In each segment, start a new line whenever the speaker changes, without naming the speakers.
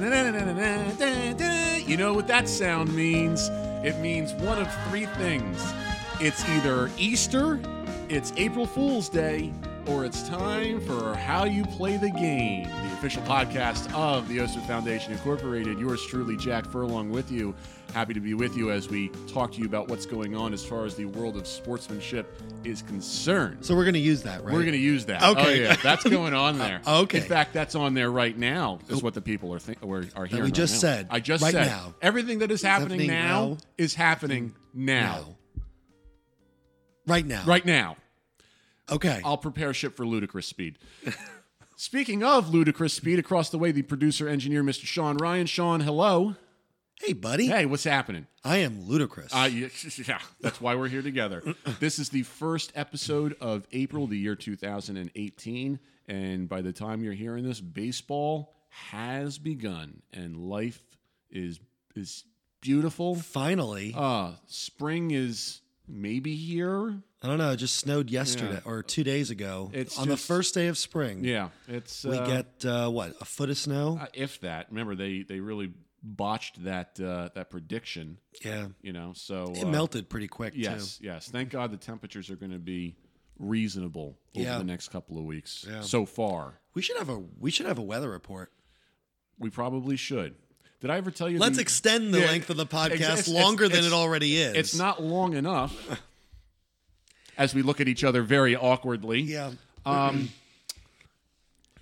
You know what that sound means? It means one of three things. It's either Easter, it's April Fool's Day, or it's time for How You Play the Game, the official podcast of the Oster Foundation Incorporated. Yours truly, Jack Furlong, with you. Happy to be with you as we talk to you about what's going on as far as the world of sportsmanship is concerned.
So we're going to use that, right?
We're going to use that.
Okay.
Oh, yeah. That's going on there.
Okay.
In fact, that's on there right now, is oh. what the people are think- are, are hearing.
we
right
just
now.
said.
I just
Right
said.
now.
Everything that is happening,
happening
now,
now.
is happening now.
now. Right now.
Right now.
Okay.
I'll prepare ship for ludicrous speed. Speaking of ludicrous speed, across the way, the producer engineer, Mr. Sean Ryan. Sean, hello.
hey, buddy.
Hey, what's happening?
I am ludicrous.
Uh, yeah, yeah, that's why we're here together. this is the first episode of April, the year 2018. And by the time you're hearing this, baseball has begun and life is is beautiful.
Finally.
Uh, spring is maybe here.
I don't know. It just snowed yesterday
Yeah.
or two days ago.
It's
on
just-
the first day of spring.
Yeah, it's
We
uh,
get, uh, what, a foot of snow?
uh, if that. Remember, they they really botched that uh, that prediction.
yeah.
You know, so
It
uh,
melted pretty quick,
Yes, yes. Thank God the temperatures are going to be reasonable over
Yeah.
the next couple of weeks.
Yeah.
So far.
We should have a we should have a weather report.
we probably should. Did I ever tell you?
Let's
the-
extend the
Yeah,
length of the podcast
it's- it's-
longer than
it's-
it already is.
It's not long enough. As we look at each other very awkwardly.
Yeah.
Um,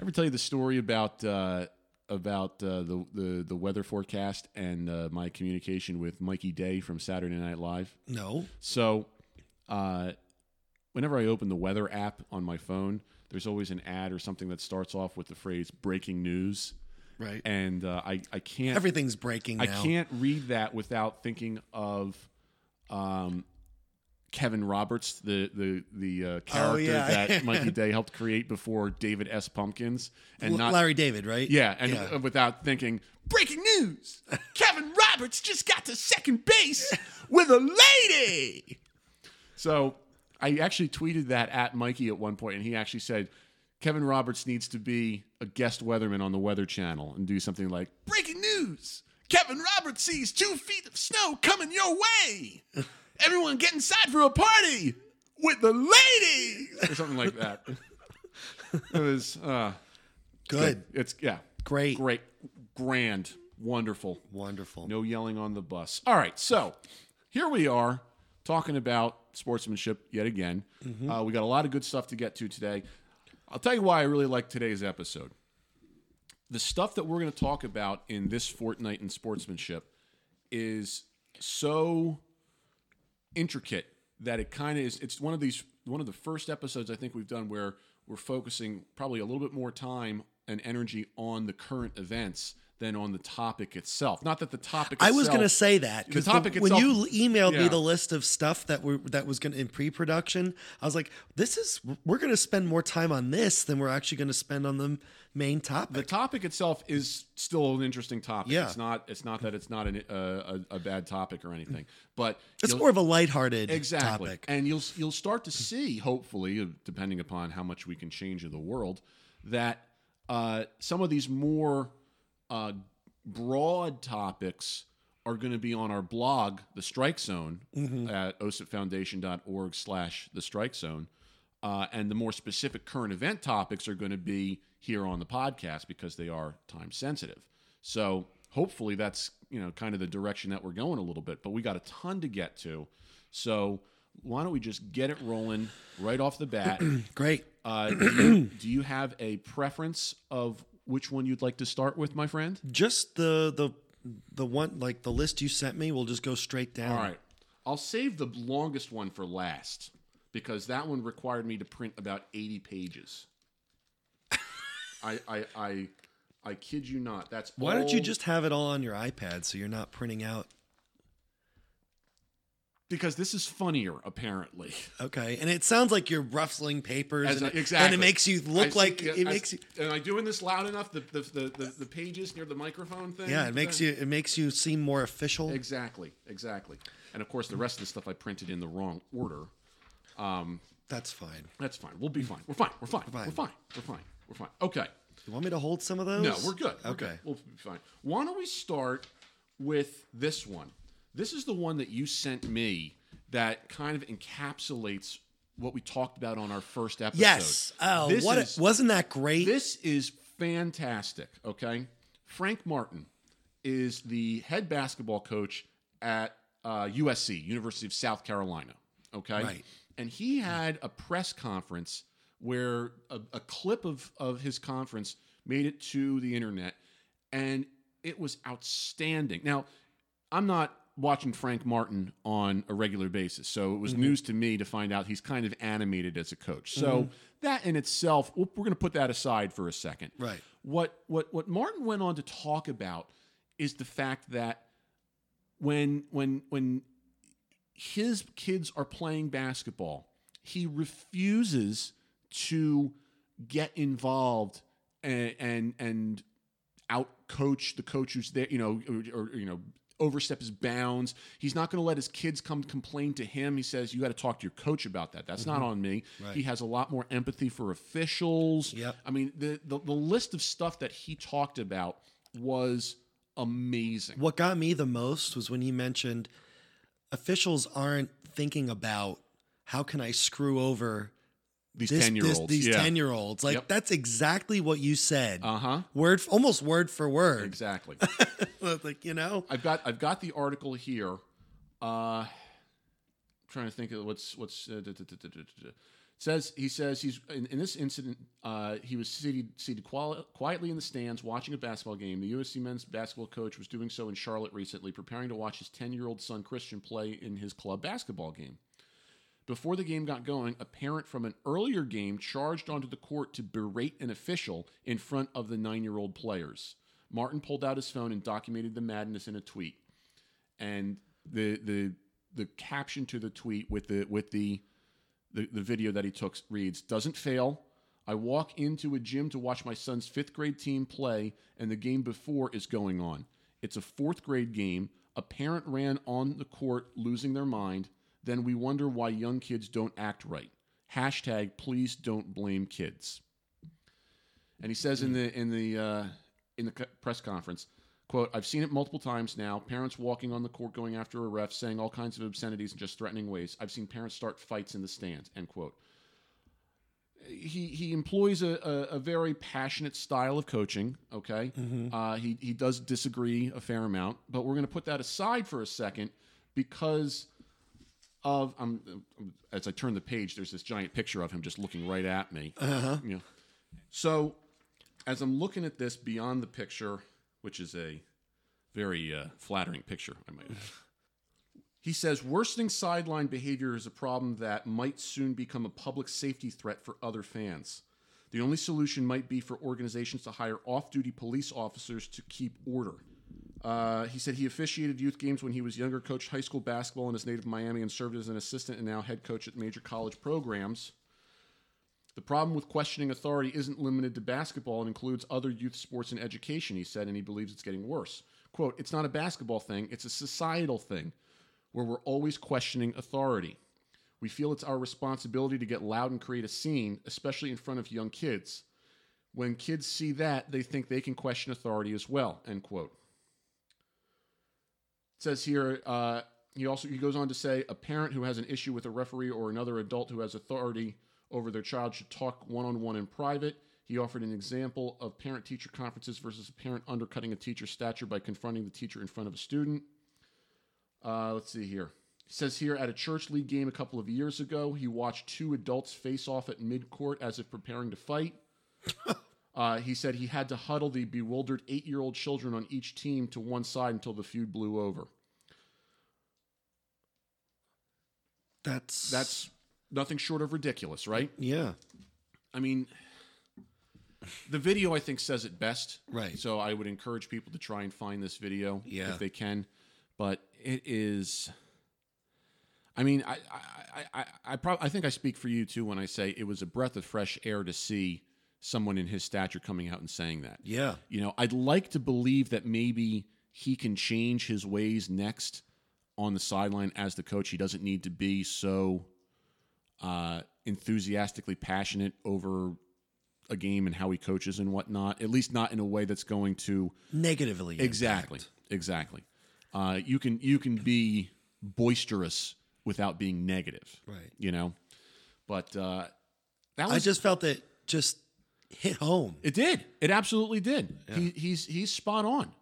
ever tell you the story about uh, about uh, the, the the weather forecast and uh, my communication with Mikey Day from Saturday Night Live?
No.
So, uh, whenever I open the weather app on my phone, there's always an ad or something that starts off with the phrase "breaking news,"
Right.
and uh, I I can't
Everything's breaking now.
I can't read that without thinking of um, Kevin Roberts, the the the uh, character
Oh, yeah.
that Mikey Day helped create before David S. Pumpkins, and
L-
not
Larry David, right?
yeah, and
Yeah.
uh, without thinking, breaking news: Kevin Roberts just got to second base with a lady. So I actually tweeted that at Mikey at one point, and he actually said. Kevin Roberts needs to be a guest weatherman on the Weather Channel and do something like breaking news. Kevin Roberts sees two feet of snow coming your way. Everyone get inside for a party with the ladies or something like that. it was uh,
Good.
it's yeah,
Great.
great, grand, wonderful.
Wonderful.
No yelling on the bus. All right, so here we are talking about sportsmanship yet again. Uh, we got a lot of good stuff to get to today. I'll tell you why I really like today's episode. The stuff that we're going to talk about in this fortnight in sportsmanship is so intricate that it kind of is. It's one of these one of the first episodes I think we've done where we're focusing probably a little bit more time and energy on the current events than on the topic itself. Not that the topic.
I was going to say that because
topic
when
itself-
you emailed
Yeah.
me the list of stuff that were that was going to in pre-production, I was like, "This is we're going to spend more time on this than we're actually going to spend on the main topic."
the
topic."
topic itself is still an interesting topic.
Yeah.
It's not. It's not that it's not an, uh, a, a bad topic or anything, but
It's more of a lighthearted
exactly,
topic.
and you'll you'll start to see, hopefully, uh, depending upon how much we can change in the world, that uh, some of these more uh, broad topics are going to be on our blog, The Strike Zone,
Mm-hmm.
at osipfoundation.org slash The Strike Zone. Uh, and the more specific current event topics are going to be here on the podcast because they are time sensitive. So hopefully that's you know kind of the direction that we're going a little bit. But we got a ton to get to, so why don't we just get it rolling right off the bat?
Great.
Uh, do, you, do you have a preference of which one you'd like to start with, my friend?
Just the the the one like the list you sent me. We'll just go straight down.
All right. I'll save the longest one for last because that one required me to print about 80 pages. I, I, I, I kid you not. That's
Why don't you just have it all on your iPad so you're not printing out?
Because this is funnier apparently.
Okay, and it sounds like you're ruffling papers, and,
I-
it-
exactly.
and it makes you look
see-
like
yeah,
it
I-
makes you.
Am I doing this loud enough? The the, the, the, the pages near the microphone thing.
Yeah, it makes you it makes you seem more official.
exactly exactly. And of course, the rest of the stuff I printed in the wrong order. Um,
That's fine.
That's fine. We'll be fine. We're fine. We're fine. We're
fine.
fine. We're fine. We're fine. Okay.
You want me to hold some of those?
No, we're good. We're
okay.
good. We'll be fine. Why don't we start with this one? This is the one that you sent me that kind of encapsulates what we talked about on our first episode.
Yes. Oh,
This
what?
is-
wasn't that great?
This is fantastic. Okay, Frank Martin is the head basketball coach at uh, USC, University of South Carolina. Okay,
Right.
and he had a press conference where a, a clip of of his conference made it to the internet, and it was outstanding. Now, I'm not watching Frank Martin on a regular basis, so it was mm-hmm. news to me to find out he's kind of animated as a coach. So mm-hmm. that in itself, we're going to put that aside for a second.
Right.
What what what Martin went on to talk about is the fact that when when when his kids are playing basketball, he refuses to get involved and and, and out coach the coach who's there, you know, or, or, you know, overstep his bounds. He's not going to let his kids come complain to him. He says you got to talk to your coach about that. That's not mm-hmm. on me.
Right.
He has a lot more empathy for officials.
Yep.
I mean, the, the the list of stuff that he talked about was amazing.
What got me the most was when he mentioned officials aren't thinking about how can I screw over
These ten year olds.
these 10 year olds. Like
Yep.
that's exactly what you said.
Uh huh.
word almost word for word.
Exactly.
like, you know?
I've got I've got the article here. Uh, trying to think of what's what's uh, says he says he's in, in this incident uh, he was seated seated quali- quietly in the stands watching a basketball game. The USC men's basketball coach was doing so in Charlotte recently, preparing to watch his ten year old son Christian play in his club basketball game. Before the game got going, a parent from an earlier game charged onto the court to berate an official in front of the nine year old players. Martin pulled out his phone and documented the madness in a tweet. And the the the caption to the tweet with the with the the, the video that he took reads doesn't fail. I walk into a gym to watch my son's fifth grade team play, and the game before is going on. It's a fourth grade game. A parent ran on the court, losing their mind. Then we wonder why young kids don't act right. Hashtag please don't blame kids. And he says in the in the uh, in the press conference, quote, I've seen it multiple times now. Parents walking on the court going after a ref, saying all kinds of obscenities in just threatening ways. I've seen parents start fights in the stands, end quote. He, he employs a, a, a very passionate style of coaching. Okay, uh, he he does disagree a fair amount, but we're going to put that aside for a second because of um, as I turn the page, there's this giant picture of him just looking right at me. Uh-huh. You know. So as I'm looking at this beyond the picture, which is a very uh, flattering picture, I might. add. He says worsening sideline behavior is a problem that might soon become a public safety threat for other fans. The only solution might be for organizations to hire off duty police officers to keep order. Uh, he said he officiated youth games when he was younger, coached high school basketball in his native Miami, and served as an assistant and now head coach at major college programs. The problem with questioning authority isn't limited to basketball and includes other youth sports and education, he said, and he believes it's getting worse. Quote, it's not a basketball thing, it's a societal thing where we're always questioning authority. We feel it's our responsibility to get loud and create a scene, especially in front of young kids. When kids see that, they think they can question authority as well. End quote. Says here, uh, he also he goes on to say a parent who has an issue with a referee or another adult who has authority over their child should talk one on one in private. He offered an example of parent teacher conferences versus a parent undercutting a teacher's stature by confronting the teacher in front of a student. Uh, let's see here. He says here at a church league game a couple of years ago, he watched two adults face off at mid-court as if preparing to fight. Uh, he said he had to huddle the bewildered eight-year-old children on each team to one side until the feud blew over.
That's
That's nothing short of ridiculous, right?
yeah.
I mean, the video I think says it best.
Right.
So I would encourage people to try and find this video
Yeah.
if they can. But it is. I mean, I I I I, prob- I think I speak for you too when I say it was a breath of fresh air to see someone in his stature coming out and saying that.
Yeah.
You know, I'd like to believe that maybe he can change his ways next on the sideline as the coach. He doesn't need to be so uh, enthusiastically passionate over a game and how he coaches and whatnot. At least not in a way that's going to
Negatively.
exactly, exactly. Uh, you can you can be boisterous without being negative,
Right.
You know, but uh, that was
I just felt that just hit home.
it did. It absolutely did. He, he's he's spot on.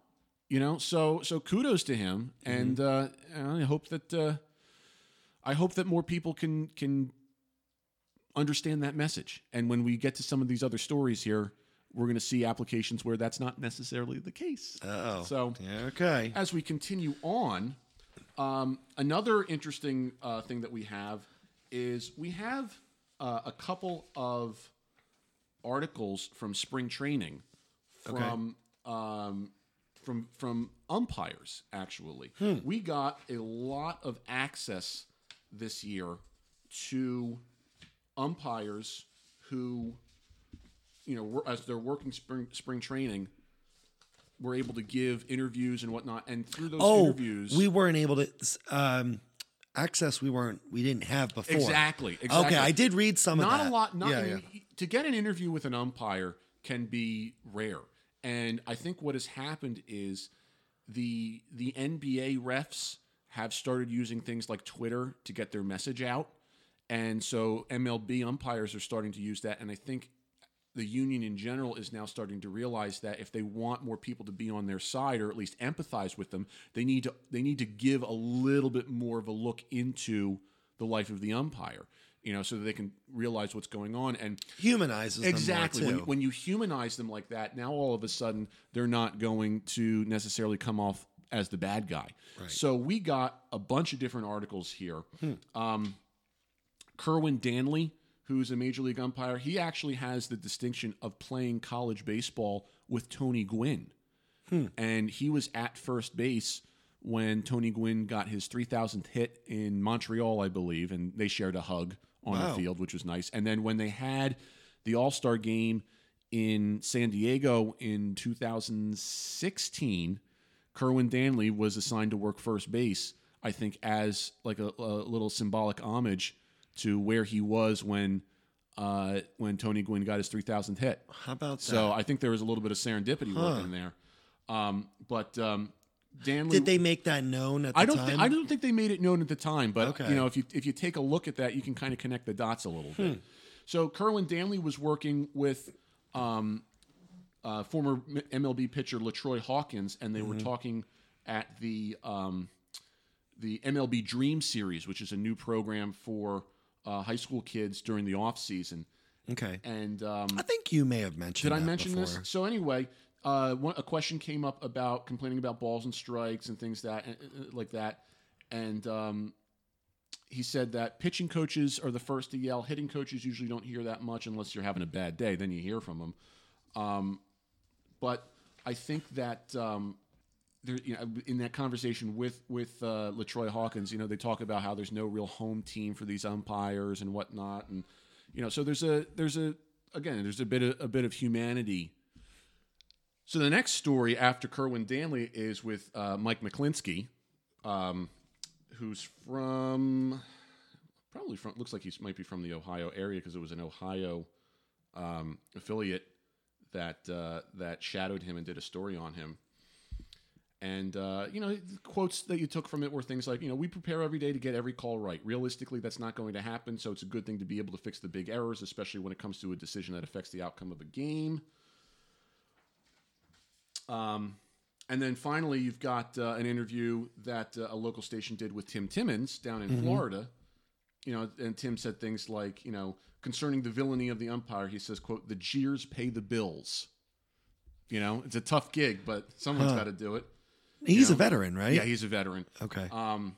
You know, so so kudos to him, and uh, I hope that uh, I hope that more people can can understand that message. And when we get to some of these other stories here, we're going to see applications where that's not necessarily the case.
Oh.
So
Okay.
as we continue on, um, another interesting uh, thing that we have is we have uh, a couple of articles from spring training from um, from from umpires. Actually, we got a lot of access this year to umpires who, you know, were- as they're working spring spring training, were able to give interviews and whatnot. And through those
Oh,
interviews,
we weren't able to um, access. We weren't. We didn't have before.
exactly, exactly.
Okay, I did read some
not
of that.
Not a lot. Not
yeah, yeah.
to get an interview with an umpire can be rare, and I think what has happened is the the NBA refs have started using things like Twitter to get their message out, and so MLB umpires are starting to use that, and I think. The union in general is now starting to realize that if they want more people to be on their side or at least empathize with them, they need to they need to give a little bit more of a look into the life of the umpire, you know, so that they can realize what's going on. And
Humanizes
exactly
them
when, when you humanize them like that, now all of a sudden they're not going to necessarily come off as the bad guy. So we got a bunch of different articles here. Um, Kerwin Danley, who's a major league umpire, he actually has the distinction of playing college baseball with Tony Gwynn. Hmm. And he was at first base when Tony Gwynn got his 3,000th hit in Montreal, I believe, and they shared a hug on
Wow.
the field, which was nice. And then when they had the All Star game in San Diego in 2016, Kerwin Danley was assigned to work first base, I think, as like a, a little symbolic homage to where he was when uh, when Tony Gwynn got his 3,000th hit.
How about that?
So I think there was a little bit of serendipity working there. Um, but um, Danley,
Did they make that known at the
I don't.
time?
Thi- I don't think they made it known at the time, but
Okay.
you know, if you if you take a look at that, you can kind of connect the dots a little
Hmm.
bit. So Kerwin Danley was working with um, uh, former MLB pitcher Latroy Hawkins, and they
Mm-hmm.
were talking at the um, the MLB Dream Series, which is a new program for uh, high school kids during the off season.
okay.
And um,
I think you may have mentioned.
did I mention
before.
this? So anyway, uh, one, a question came up about complaining about balls and strikes and things that uh, uh, like that, and um, he said that pitching coaches are the first to yell. Hitting coaches usually don't hear that much unless you're having a bad day. Then you hear from them. Um, but I think that um, there, you know, in that conversation with with uh, Latroy Hawkins, you know, they talk about how there's no real home team for these umpires and whatnot, and you know, so there's a there's a again there's a bit of, a bit of humanity. So the next story after Kerwin Danley is with uh, Mike Muchlinski, um, who's from probably from looks like he might be from the Ohio area because it was an Ohio um, affiliate that uh, that shadowed him and did a story on him. And uh, you know, the quotes that you took from it were things like, you know, we prepare every day to get every call right. Realistically, that's not going to happen. So it's a good thing to be able to fix the big errors, especially when it comes to a decision that affects the outcome of a game. Um, and then finally, you've got uh, an interview that uh, a local station did with Tim Timmons down in Florida. You know, and Tim said things like, you know, concerning the villainy of the umpire, he says, "quote The jeers pay the bills." You know, it's a tough gig, but someone's got to do it.
He's
know,
a veteran, right?
Yeah, he's a veteran.
okay.
Um,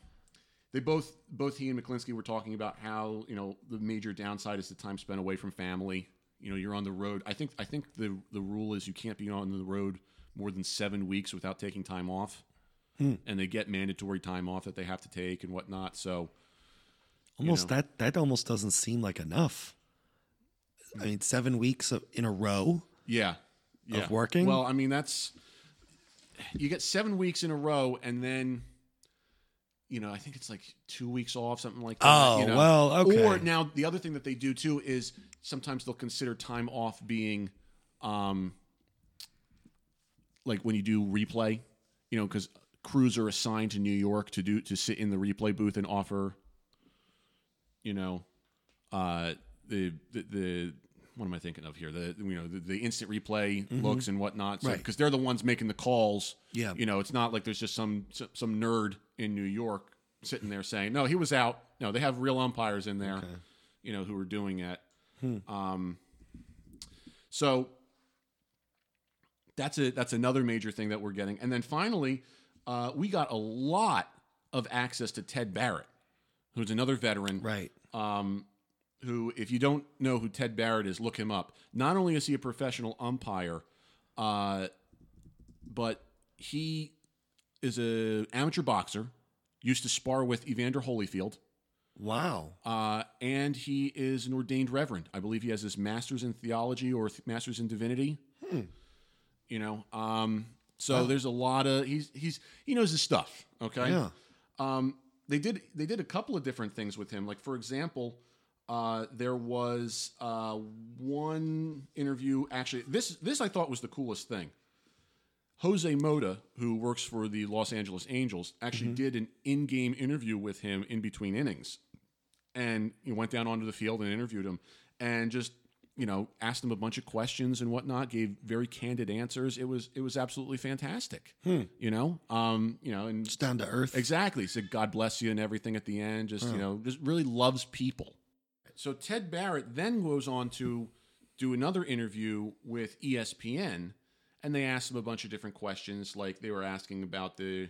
they both, both he and Muchlinski were talking about how you know the major downside is the time spent away from family. You know, you're on the road. I think I think the the rule is you can't be on the road more than seven weeks without taking time off,
Hmm.
and they get mandatory time off that they have to take and whatnot. So
almost
know.
that that almost doesn't seem like enough. I mean, seven weeks of- in a row.
yeah, yeah.
working?
Well, I mean that's you get seven weeks in a row, and then you know, I think it's like two weeks off, something like that.
Oh,
you know?
well, okay.
Or now the other thing that they do too is sometimes they'll consider time off being, um, like when you do replay, you know, because crews are assigned to New York to do to sit in the replay booth and offer, you know, uh, the the, the what am I thinking of here? The you know the, the instant replay looks and whatnot,
Right.
Because they're the ones making the calls.
Yeah.
you know, it's not like there's just some some nerd in New York sitting there saying, "No, he was out." No, they have real umpires in there, you know, who are doing it. Um, so that's a that's another major thing that we're getting, and then finally, uh, we got a lot of access to Ted Barrett, who's another veteran,
Right.
um, who, if you don't know who Ted Barrett is, look him up. Not only is he a professional umpire, uh, but he is a amateur boxer. Used to spar with Evander Holyfield,
Wow.
uh, and he is an ordained reverend. I believe he has his master's in theology or th- master's in divinity. You know, um, so there's a lot of he's he's he knows his stuff. Okay,
Yeah.
um, they did they did a couple of different things with him. Like for example, uh, there was uh, one interview. Actually, this this I thought was the coolest thing. Jose Mota, who works for the Los Angeles Angels, actually did an in-game interview with him in between innings, and he went down onto the field and interviewed him, and just you know asked him a bunch of questions and whatnot. Gave very candid answers. It was it was absolutely fantastic. You know, um, you know, and
It's down to earth.
Exactly. Said God bless you and everything at the end. Just you know, just really loves people. So Ted Barrett then goes on to do another interview with ESPN, and they asked him a bunch of different questions. Like they were asking about the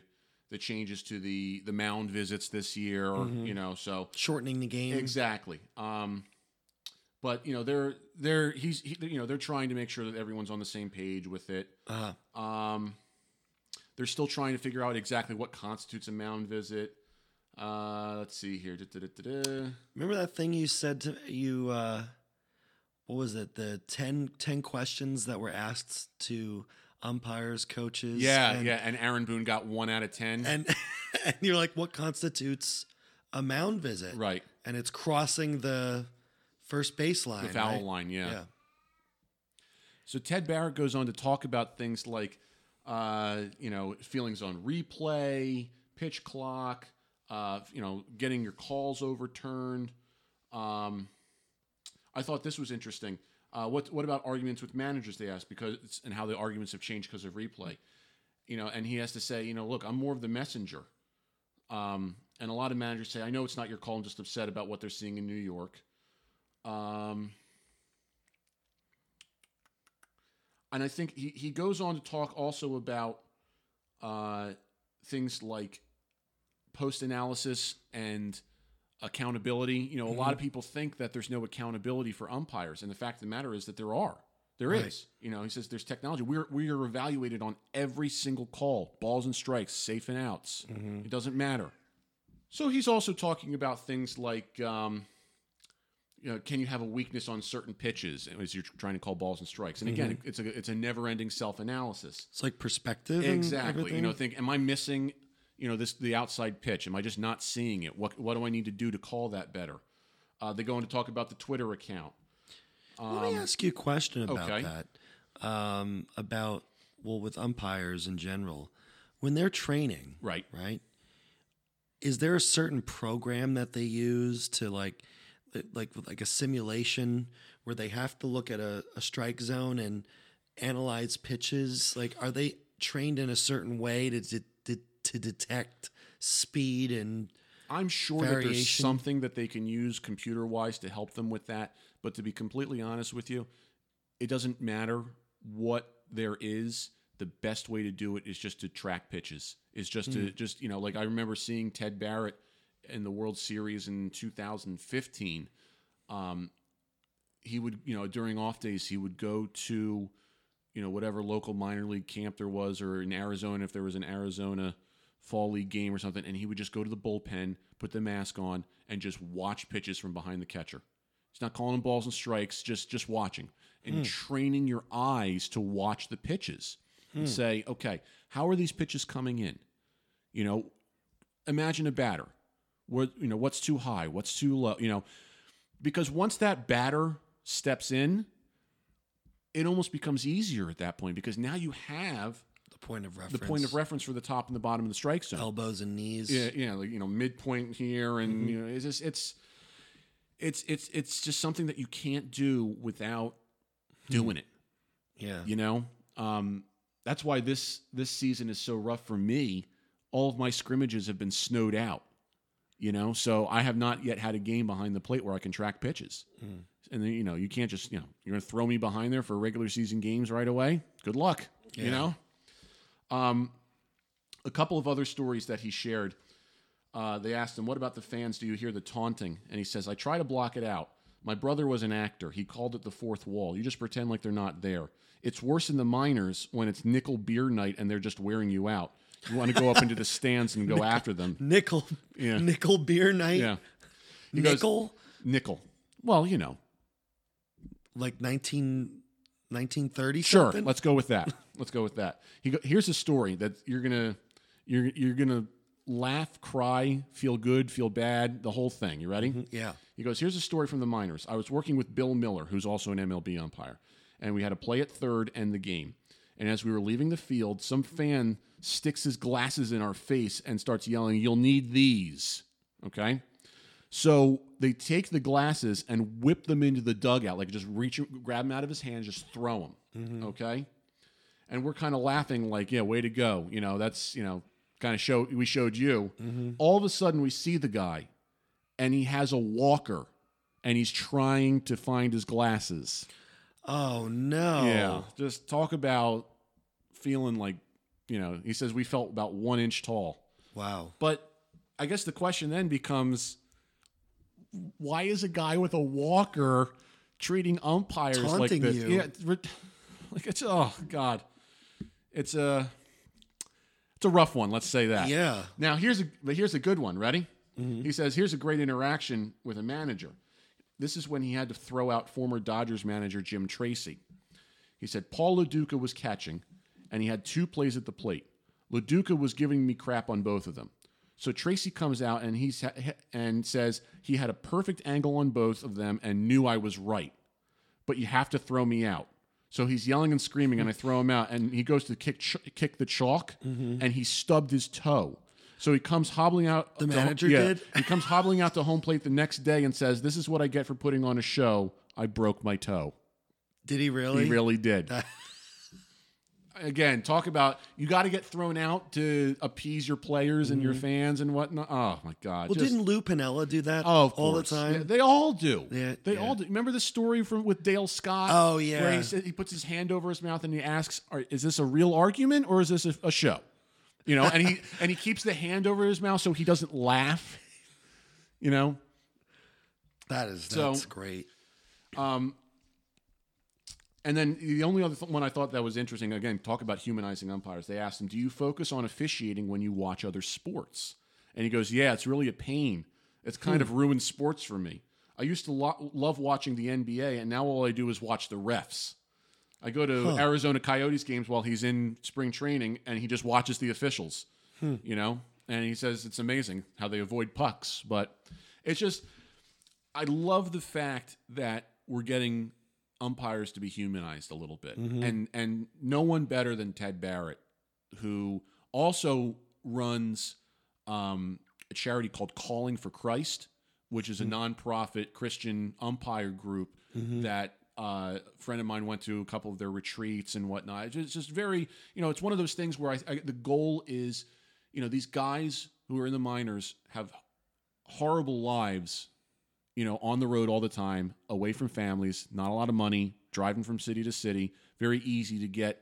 the changes to the the mound visits this year, or you know, so
Shortening the game.
exactly. Um, but you know, they're they're he's he, you know they're trying to make sure that everyone's on the same page with it.
Uh,
Um, they're still trying to figure out exactly what constitutes a mound visit. Uh, let's see here. Da-da-da-da-da.
remember that thing you said to you? Uh, what was it? The 10, 10 questions that were asked to umpires, coaches.
Yeah,
and,
yeah. And Aaron Boone got one out of ten.
And, and you're like, what constitutes a mound visit?
right,
And it's crossing the first baseline.
the foul
right?
line. Yeah.
Yeah.
So Ted Barrett goes on to talk about things like, uh, you know, feelings on replay, pitch clock, uh, you know, getting your calls overturned. Um, I thought this was interesting. Uh, what what about arguments with managers? They asked because and how the arguments have changed because of replay. You know, and he has to say, you know, look, I'm more of the messenger. Um, and a lot of managers say, I know it's not your call. I'm just upset about what they're seeing in New York. Um, and I think he, he goes on to talk also about uh, things like post analysis and accountability. You know, a lot of mm-hmm. people think that there's no accountability for umpires, and the fact of the matter is that there are. There is.
Right.
You know, he says there's technology. We're we are evaluated on every single call, balls and strikes, safe and outs. Mm-hmm. It doesn't matter. So he's also talking about things like. Um, you know, can you have a weakness on certain pitches as you're trying to call balls and strikes? And again, mm-hmm. it's a it's a never-ending self-analysis.
It's like perspective.
Exactly. You know, think, am I missing? You know, this the outside pitch. Am I just not seeing it? What what do I need to do to call that better? Uh, they go on to talk about the Twitter account.
Let me ask you a question about
okay.
that. Um, about well, with umpires in general, when they're training,
Right.
right? Is there a certain program that they use to like, like like a simulation where they have to look at a, a strike zone and analyze pitches? Like, are they trained in a certain way to de- to detect speed and
I'm sure that there's something that they can use computer wise to help them with that. But to be completely honest with you, it doesn't matter what there is. The best way to do it is just to track pitches. Is just to just you know like I remember seeing Ted Barrett in the World Series in 2015. Um, he would you know during off days he would go to you know whatever local minor league camp there was or in Arizona if there was an Arizona fall league game or something and he would just go to the bullpen put the mask on and just watch pitches from behind the catcher. He's not calling them balls and strikes just just watching and hmm. training your eyes to watch the pitches and hmm. say okay how are these pitches coming in? You know imagine a batter. What you know, what's too high, what's too low, you know, because once that batter steps in, it almost becomes easier at that point because now you have
point of reference.
the point of reference for the top and the bottom of the strike zone.
elbows and knees.
Yeah, yeah, like you know, midpoint here, and
Mm-hmm.
you know, it's just it's it's it's it's just something that you can't do without
Hmm.
doing it.
Yeah.
You know, um, that's why this this season is so rough for me. All of my scrimmages have been snowed out. You know, so I have not yet had a game behind the plate where I can track pitches.
Hmm.
And then you know, you can't just you know you're going to throw me behind there for regular season games right away. Good luck. You know. Um, a couple of other stories that he shared. Uh, they asked him, "What about the fans? Do you hear the taunting?" And he says, "I try to block it out. My brother was an actor. He called it the fourth wall. You just pretend like they're not there. It's worse in the minors when it's nickel beer night and they're just wearing you out. You want to go up into the stands and go after them.
Nickel.
Yeah.
Nickel beer night.
Yeah, He goes-
Nickel.
nickel. Well, you know,
like 19, 1930
sure.
something.
Let's go with that. Let's go with that. He go, here's a story that you're gonna you're you're gonna laugh, cry, feel good, feel bad, the whole thing. You ready? Mm-hmm.
yeah.
He goes, Here's a story from the minors. I was working with Bill Miller, who's also an MLB umpire, and we had to play at third and the game. And as we were leaving the field, some fan sticks his glasses in our face and starts yelling, You'll need these. Okay? So they take the glasses and whip them into the dugout, like just reach, grab them out of his hand, just throw them. Mm-hmm. Okay? And we're kind of laughing, like, yeah, way to go. You know, that's, you know, kind of show we showed you. Mm-hmm. All of a sudden, we see the guy and he has a walker and he's trying to find his glasses.
Oh no.
Yeah. Just talk about feeling like, you know, he says we felt about one inch tall.
Wow.
But I guess the question then becomes why is a guy with a walker treating umpires like this?
you.
Yeah, like it's oh god, it's a it's a rough one. Let's say that.
Yeah.
Now here's a but here's a good one. Ready? Mm-hmm. He says here's a great interaction with a manager. This is when he had to throw out former Dodgers manager Jim Tracy. He said Paul Lo Duca was catching, and he had two plays at the plate. Lo Duca was giving me crap on both of them. So Tracy comes out and he's and says he had a perfect angle on both of them and knew I was right, but you have to throw me out. So he's yelling and screaming, and I throw him out, and he goes to kick ch- kick the chalk, mm-hmm. and he stubbed his toe. So he comes hobbling out.
The
to-
manager
yeah,
did?
He comes hobbling out to home plate the next day and says, "This is what I get for putting on a show. I broke my toe."
Did he really?
He really did. Again, talk about you got to get thrown out to appease your players and your mm-hmm. fans and whatnot. Oh my God!
Well,
Just-
didn't Lou Piniella do that
oh,
all the time?
Yeah, they all do.
Yeah,
they
yeah.
all do. Remember the story from with Dale Scott?
Oh,
where
yeah.
he he puts his hand over his mouth and he asks, "Is this a real argument or is this a, a show?" You know, and he and he keeps the hand over his mouth so he doesn't laugh. You know,
That is
So-
that's great.
Um, And then the only other th- one I thought that was interesting, again, talk about humanizing umpires. They asked him, Do you focus on officiating when you watch other sports? And he goes, Yeah, it's really a pain. It's kind hmm. of ruined sports for me. I used to lo- love watching the NBA, and now all I do is watch the refs. I go to Arizona Coyotes games while he's in spring training, and he just watches the officials, hmm. you know? And he says it's amazing how they avoid pucks. But it's just, I love the fact that we're getting umpires to be humanized a little bit, and and no one better than Ted Barrett, who also runs um, a charity called Calling for Christ, which is a nonprofit Christian umpire group that. Uh, a friend of mine went to a couple of their retreats and whatnot. It's just, it's just very, you know, it's one of those things where I, I, the goal is, you know, these guys who are in the minors have horrible lives you know, on the road all the time, away from families, not a lot of money, driving from city to city. Very easy to get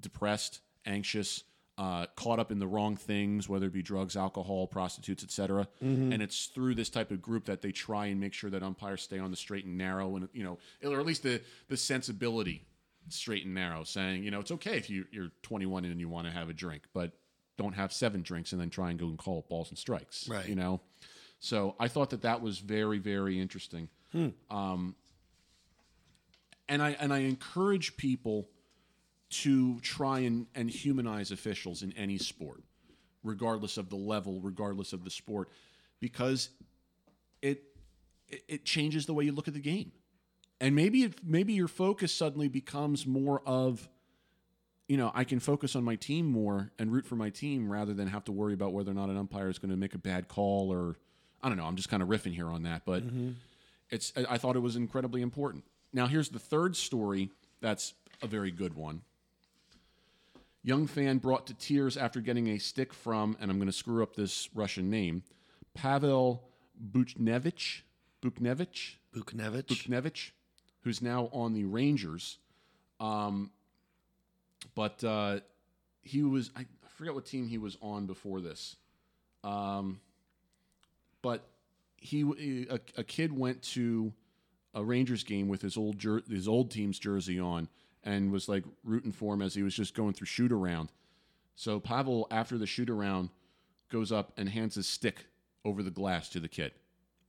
depressed, anxious, uh, caught up in the wrong things, whether it be drugs, alcohol, prostitutes, etc. And it's through this type of group that they try and make sure that umpires stay on the straight and narrow, and you know, or at least the the sensibility straight and narrow, saying you know it's okay if you you're 21 and you want to have a drink, but don't have seven drinks and then try and go and call it balls and strikes.
Right.
You know. So I thought that that was very, very interesting. Um, and I and I encourage people to try and, and humanize officials in any sport regardless of the level, regardless of the sport, because it it, it changes the way you look at the game, and maybe it, maybe your focus suddenly becomes more of you know, I can focus on my team more and root for my team rather than have to worry about whether or not an umpire is going to make a bad call or I don't know. I'm just kind of riffing here on that, but it's I thought it was incredibly important. Now here's the third story that's a very good one. Young fan brought to tears after getting a stick from, and I'm going to screw up this Russian name, Pavel Buchnevich, Buchnevich,
Buknevich.
Buchnevich, who's now on the Rangers. Um, but uh, he was, I forget what team he was on before this. Um, but he, a, a kid went to a Rangers game with his old jer- his old team's jersey on and was like rooting for him as he was just going through shoot around. So Pavel, after the shoot around, goes up and hands his stick over the glass to the kid,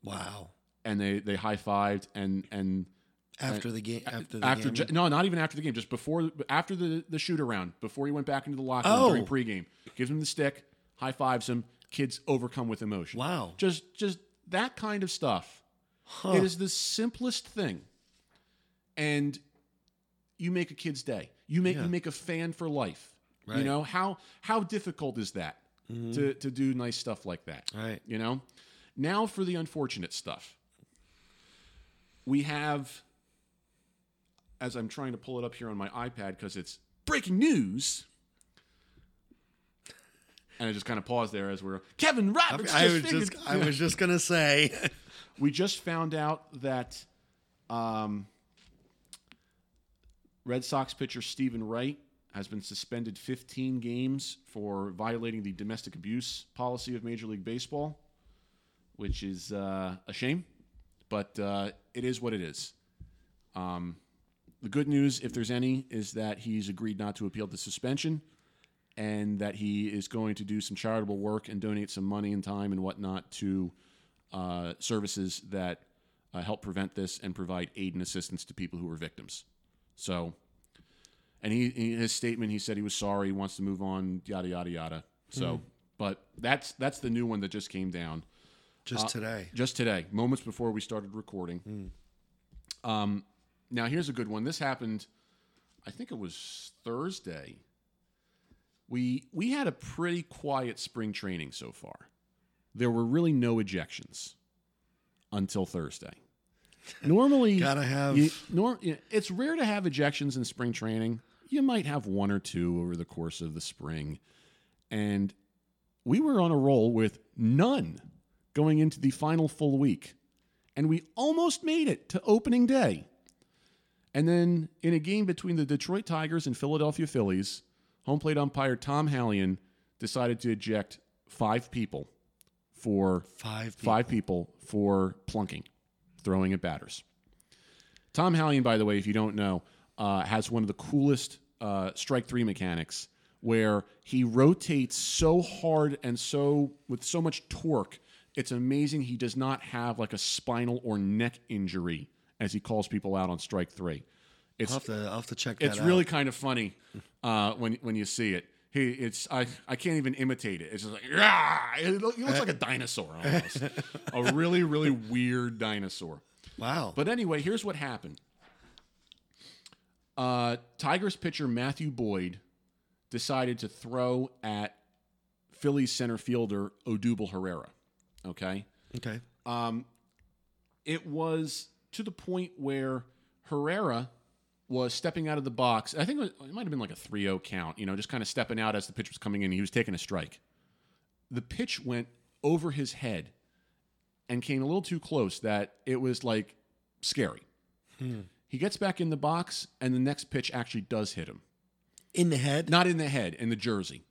wow.
and they they high fived and and
After the game. After the
after
game.
no, not even after the game, just before after the the shoot around, before he went back into the locker room
Oh.
during pregame, gives him the stick, high fives him. Kids overcome with emotion.
Wow.
just just that kind of stuff. It is the simplest thing, and you make a kid's day. You make
Yeah.
you make a fan for life. You know how how difficult is that mm-hmm. to to do nice stuff like that?
Right.
You know? Now for the unfortunate stuff. We have as I'm trying to pull it up here on my iPad because it's breaking news. And I just kind of paused there as we're Kevin Roberts.
I
just
was
figured-
just I was just gonna say
we just found out that um, Red Sox pitcher Steven Wright has been suspended 15 games for violating the domestic abuse policy of Major League Baseball, which is uh, a shame, but uh, it is what it is. Um, the good news, if there's any, is that he's agreed not to appeal the suspension and that he is going to do some charitable work and donate some money and time and whatnot to uh, services that uh, help prevent this and provide aid and assistance to people who are victims. So, and he in his statement he said he was sorry, he wants to move on, yada yada yada. So, but that's that's the new one that just came down
just today.
just today, moments before we started recording. Um, now here's a good one. This happened, I think it was Thursday. We we had a pretty quiet spring training so far. There were really no ejections until Thursday. Normally,
Gotta have-
you- nor, it's rare to have ejections in spring training. You might have one or two over the course of the spring, and we were on a roll with none going into the final full week. And we almost made it to opening day. And then in a game between the Detroit Tigers and Philadelphia Phillies, home plate umpire Tom Hallion decided to eject five people for
Five people.
five people for plunking, throwing at batters. Tom Hallion, by the way, if you don't know, uh, has one of the coolest uh, strike three mechanics where he rotates so hard and so with so much torque. It's amazing he does not have like a spinal or neck injury as he calls people out on strike three. It's
I'll have to I'll have to check
it's
out.
really kind of funny uh, when when you see it. He, it's I, I can't even imitate it. It's just like yeah, it looks like a dinosaur almost, a really really weird dinosaur.
wow.
But anyway, here's what happened. Uh, Tigers pitcher Matthew Boyd decided to throw at Phillies center fielder Odubel Herrera. Okay,
okay.
Um, it was to the point where Herrera was stepping out of the box. I think it, was- it might have been like a 3 0 count, you know, just kind of stepping out as the pitch was coming in. He was taking a strike. The pitch went over his head and came a little too close that it was like scary. He gets back in the box, and the next pitch actually does hit him.
In the head.
Not in the head, in the jersey,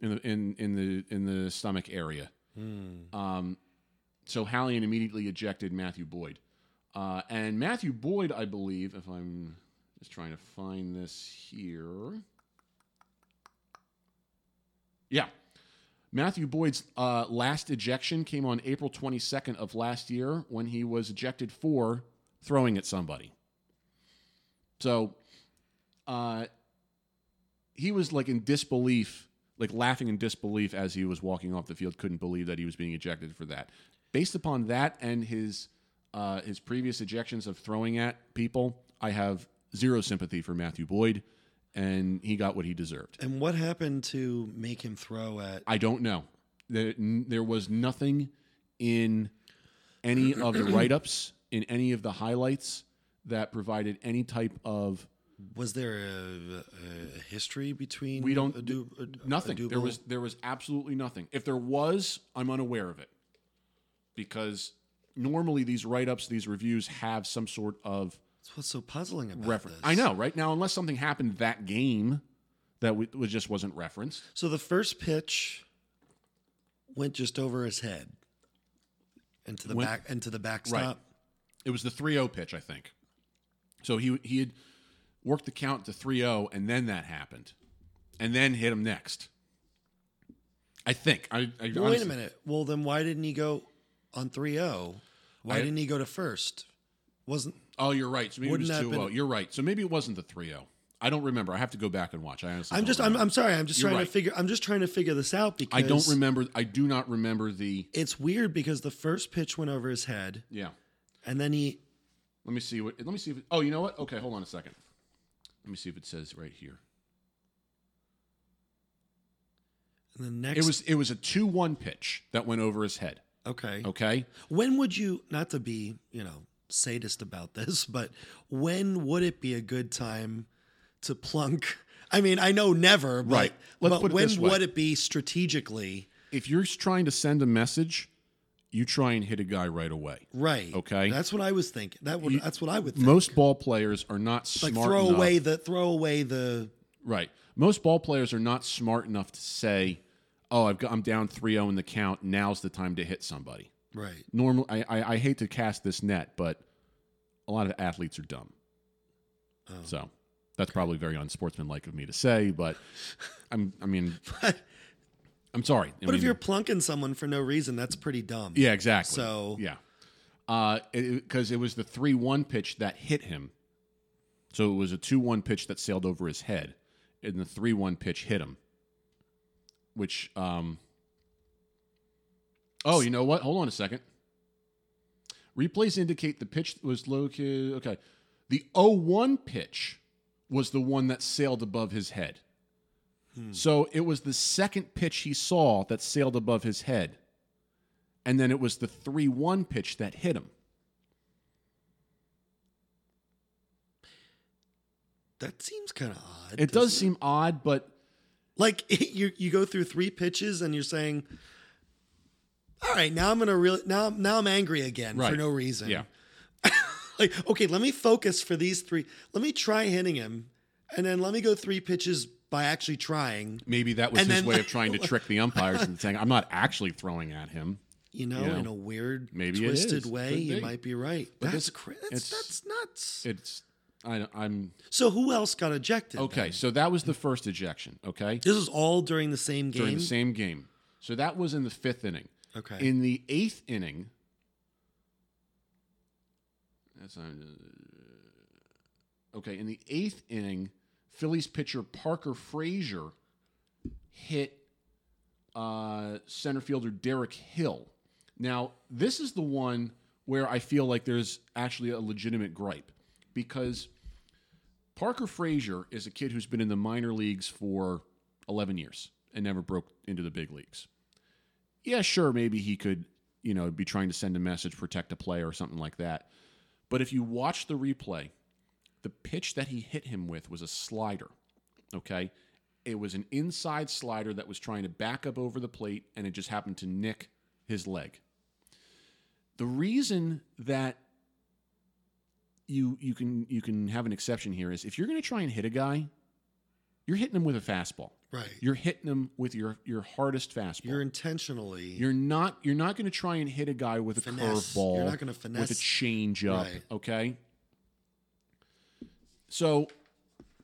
in the in in the in the stomach area. Um, so Hallion immediately ejected Matthew Boyd, uh, and Matthew Boyd, I believe, if I'm just trying to find this here, yeah. Matthew Boyd's uh, last ejection came on April 22nd of last year when he was ejected for throwing at somebody. So, uh, he was like in disbelief like laughing in disbelief as he was walking off the field, couldn't believe that he was being ejected for that. Based upon that and his uh, his previous ejections of throwing at people, I have zero sympathy for Matthew Boyd, and he got what he deserved.
And what happened to make him throw at?
I don't know. There, there was nothing in any of the write ups, in any of the highlights that provided any type of
Was there a, a history between?
We don't-
Adu- Adu-
nothing. There was there was absolutely nothing. If there was, I'm unaware of it. Because normally these write ups, these reviews have some sort of
That's what's so puzzling about
reference.
this.
I know, right now, unless something happened that game that we, was just wasn't referenced.
So the first pitch went just over his head into the
Went-
back into the backstop.
It was the 3-0 pitch, I think. So he he had worked the count to 3-0, and then that happened, and then hit him next. I think. I, I
Well, wait a minute. Well, then why didn't he go on 3-0? Why
I-
didn't he go to first? Wasn't
Oh, you're right. So maybe
Wouldn't
it was
that
2
been-
0. You're right. So maybe it wasn't the 3 0. I don't remember. I have to go back and watch. I honestly
I'm just I'm. I'm sorry. I'm just
You're
trying
right.
to figure I'm just trying to figure this out because
I don't remember. I do not remember the.
It's weird because the first pitch went over his head
Yeah.
and then he
Let me see what. Let me see if. Oh, you know what? Okay, hold on a second. Let me see if it says right here.
and the next
It was. It was a two-one pitch that went over his head.
okay.
Okay.
When would you not to be, you know, sadist about this, but when would it be a good time to plunk? I mean, I know never, but,
Right. Let's
but when would it be strategically
If you're trying to send a message, you try and hit a guy right away.
right?
Okay.
That's what I was thinking. That would that's what I would think.
Most ball players are not
like
smart
throw
enough.
away the throw away the
Right. Most ball players are not smart enough to say, "Oh, I've got, I'm down 3-0 in the count. Now's the time to hit somebody."
Right.
Normally, I, I, I hate to cast this net, but a lot of athletes are dumb.
Oh.
So that's probably very unsportsmanlike of me to say, but I'm. I mean,
But,
I'm sorry. I
but if you're plunking someone for no reason, that's pretty dumb.
yeah, exactly.
So-
yeah, because it, was the three-one pitch that hit him. So it was a two-one pitch that sailed over his head, and the three-one pitch hit him. Which, um, oh, you know what? Hold on a second. Replays indicate the pitch was located. Okay, the 0-1 pitch was the one that sailed above his head. Hmm. So it was the second pitch he saw that sailed above his head. And then it was the 3 1 pitch that hit him.
That seems kind of odd.
It does
doesn't
seem odd, but
like you you go through three pitches and you're saying, "All right, now I'm gonna really now now I'm angry again for no reason."
yeah.
like okay, let me focus for these three. Let me try hitting him, and then let me go three pitches by actually trying.
Maybe that was
And
his
then-
way of trying to trick the umpires and saying, I'm not actually throwing at him.
You know,
Yeah.
in a weird,
Maybe
twisted way, you might be right.
But
that's
this-
cra-
it's-
that's, that's nuts.
It's, I, I'm,
so who else got ejected?
okay,
then?
so that was the first ejection, okay?
this was all during the same game.
During the same game. So that was in the fifth inning.
Okay,
In the eighth inning, that's not, okay. In the eighth inning, Phillies pitcher Parker Frazier hit uh, center fielder Derek Hill. Now, this is the one where I feel like there's actually a legitimate gripe because Parker Frazier is a kid who's been in the minor leagues for 11 years and never broke into the big leagues yeah, sure, maybe he could, you know, be trying to send a message, protect a play or something like that. But if you watch the replay, the pitch that he hit him with was a slider. Okay. It was an inside slider that was trying to back up over the plate and it just happened to nick his leg. The reason that you you can you can have an exception here is if you're going to try and hit a guy, you're hitting him with a fastball.
right.
You're hitting him with your your hardest fastball.
You're intentionally.
You're not you're not going to try and hit a guy with a
Finesse.
curveball.
You're not gonna finesse
with a
finesse.
change up.
Right.
Okay. So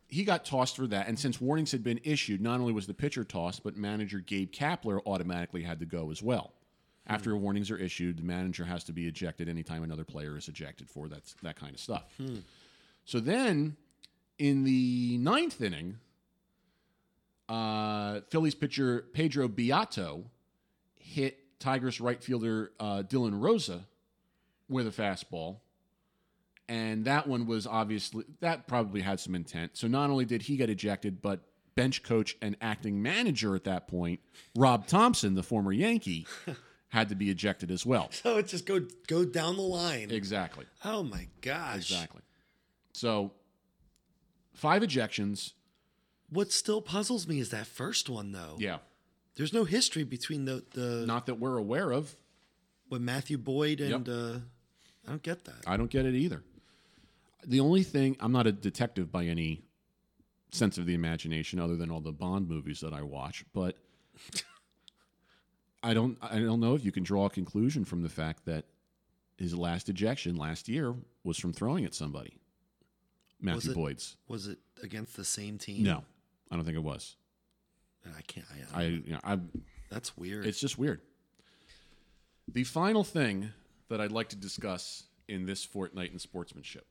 he got tossed for that, and since warnings had been issued, not only was the pitcher tossed, but manager Gabe Kapler automatically had to go as well. Hmm. After warnings are issued, the manager has to be ejected anytime another player is ejected for that that kind of stuff. Hmm. So then, in the ninth inning, uh, Phillies pitcher Pedro Beato hit Tigers right fielder uh, Dylan Rosa with a fastball. And that one was obviously, that probably had some intent. So not only did he get ejected, but bench coach and acting manager at that point, Rob Thompson, the former Yankee, had to be ejected as well.
So it just go go down the line.
Exactly.
Oh my gosh.
Exactly. So five ejections.
What still puzzles me is that first one though.
Yeah.
There's no history between the the
Not that we're aware of.
with Matthew Boyd and uh I don't get that.
I don't get it either. The only thing, I'm not a detective by any sense of the imagination other than all the Bond movies that I watch, but I don't I don't know if you can draw a conclusion from the fact that his last ejection last year was from throwing at somebody. Matthew
it?
Boyd's.
Was it against the same team?
No. I don't think it was.
I can't. I,
I you know, I
that's weird.
It's just weird. The final thing that I'd like to discuss in this fortnight in sportsmanship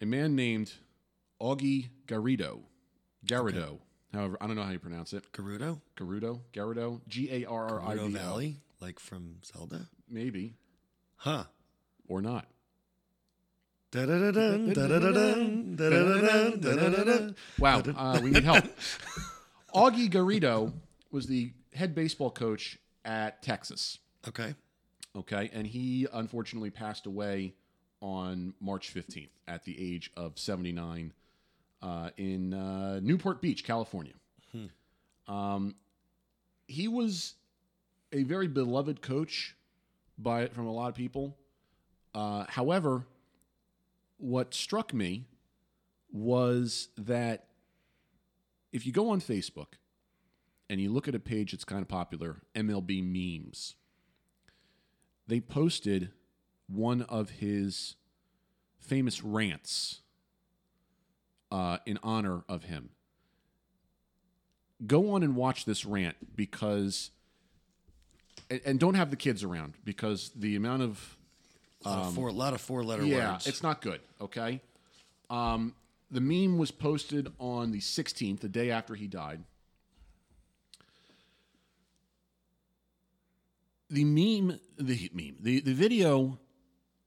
a man named Augie Garrido. Garrido. However, I don't know how you pronounce it.
Gerudo?
Garrido? Garrido? G A R R I D O.
Valley, like from Zelda?
Maybe.
Huh.
Or not. Wow, uh, we need help. Augie Garrido was the head baseball coach at Texas.
Okay.
Okay. And he unfortunately passed away on March 15th at the age of 79 uh, in uh, Newport Beach, California. Um, he was a very beloved coach by from a lot of people. Uh, however, what struck me was that if you go on Facebook and you look at a page that's kind of popular, MLB memes, they posted one of his famous rants uh, in honor of him. Go on and watch this rant because, and, and don't have the kids around because the amount of
A lot, of, four, lot of four letter
yeah,
words.
it's not good. Okay. Um, the meme was posted on the 16th, the day after he died. The meme, the meme, the, the video,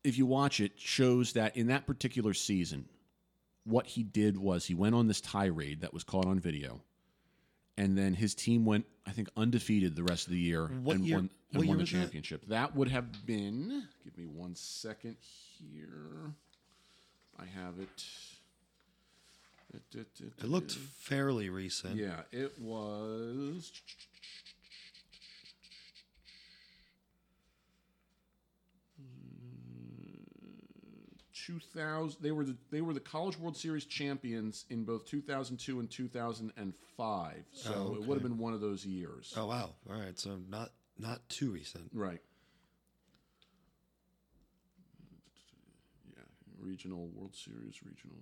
if you watch it, shows that in that particular season, what he did was he went on this tirade that was caught on video. And then his team went, I think, undefeated the rest of the year
What
and
year-
won, and won the
was that?
championship. That would have been, give me one second here. I have it.
it looked fairly recent.
Yeah, it was. Two thousand. They were the they were the College World Series champions in both two thousand two and two thousand and five. Oh, so
Oh,
it would have been one of those years.
Oh wow. All right. So not not too recent.
Right. Yeah, regional World Series, regional.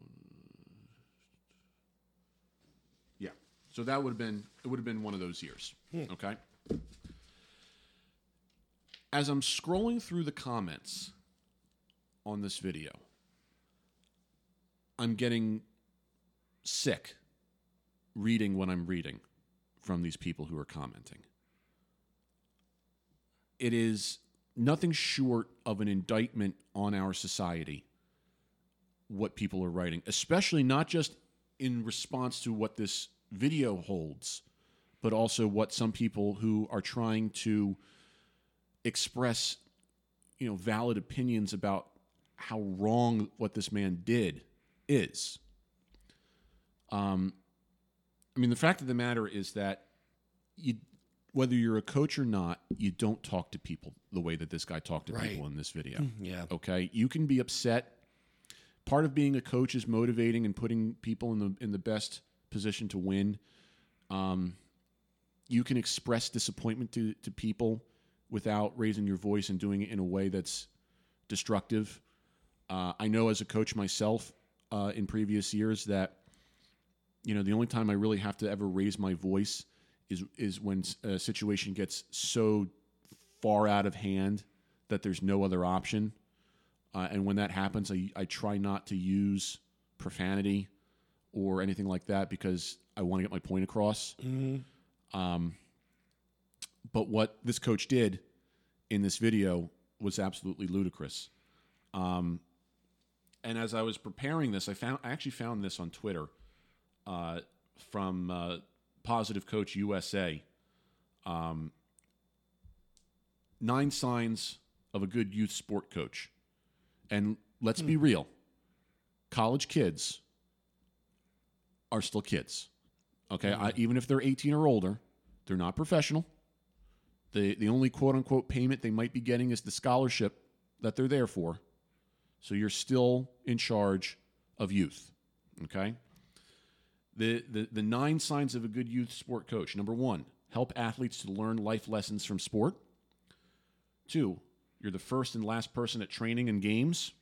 Yeah, so that would have been it would have been one of those years. Hmm. Okay. As I'm scrolling through the comments on this video, I'm getting sick reading what I'm reading from these people who are commenting. It is nothing short of an indictment on our society what people are writing especially not just in response to what this video holds but also what some people who are trying to express you know valid opinions about how wrong what this man did is um i mean the fact of the matter is that you whether you're a coach or not, you don't talk to people the way that this guy talked to
Right.
people in this video.
Yeah.
Okay, you can be upset. Part of being a coach is motivating and putting people in the in the best position to win. Um, you can express disappointment to to people without raising your voice and doing it in a way that's destructive. Uh, I know as a coach myself uh, in previous years that you know the only time I really have to ever raise my voice is is when a situation gets so far out of hand that there's no other option. Uh, and when that happens, I, I try not to use profanity or anything like that because I want to get my point across. Um, but what this coach did in this video was absolutely ludicrous. Um, and as I was preparing this, I found I actually found this on Twitter uh, from uh, Positive Coach USA. Um, nine signs of a good youth sport coach, and let's be real, college kids are still kids. Okay, I, even if they're 18 or older, they're not professional. The the only quote unquote payment they might be getting is the scholarship that they're there for. So you're still in charge of youth. Okay? The, the the nine signs of a good youth sport coach. Number 1, help athletes to learn life lessons from sport. 2, you're the first and last person at training and games.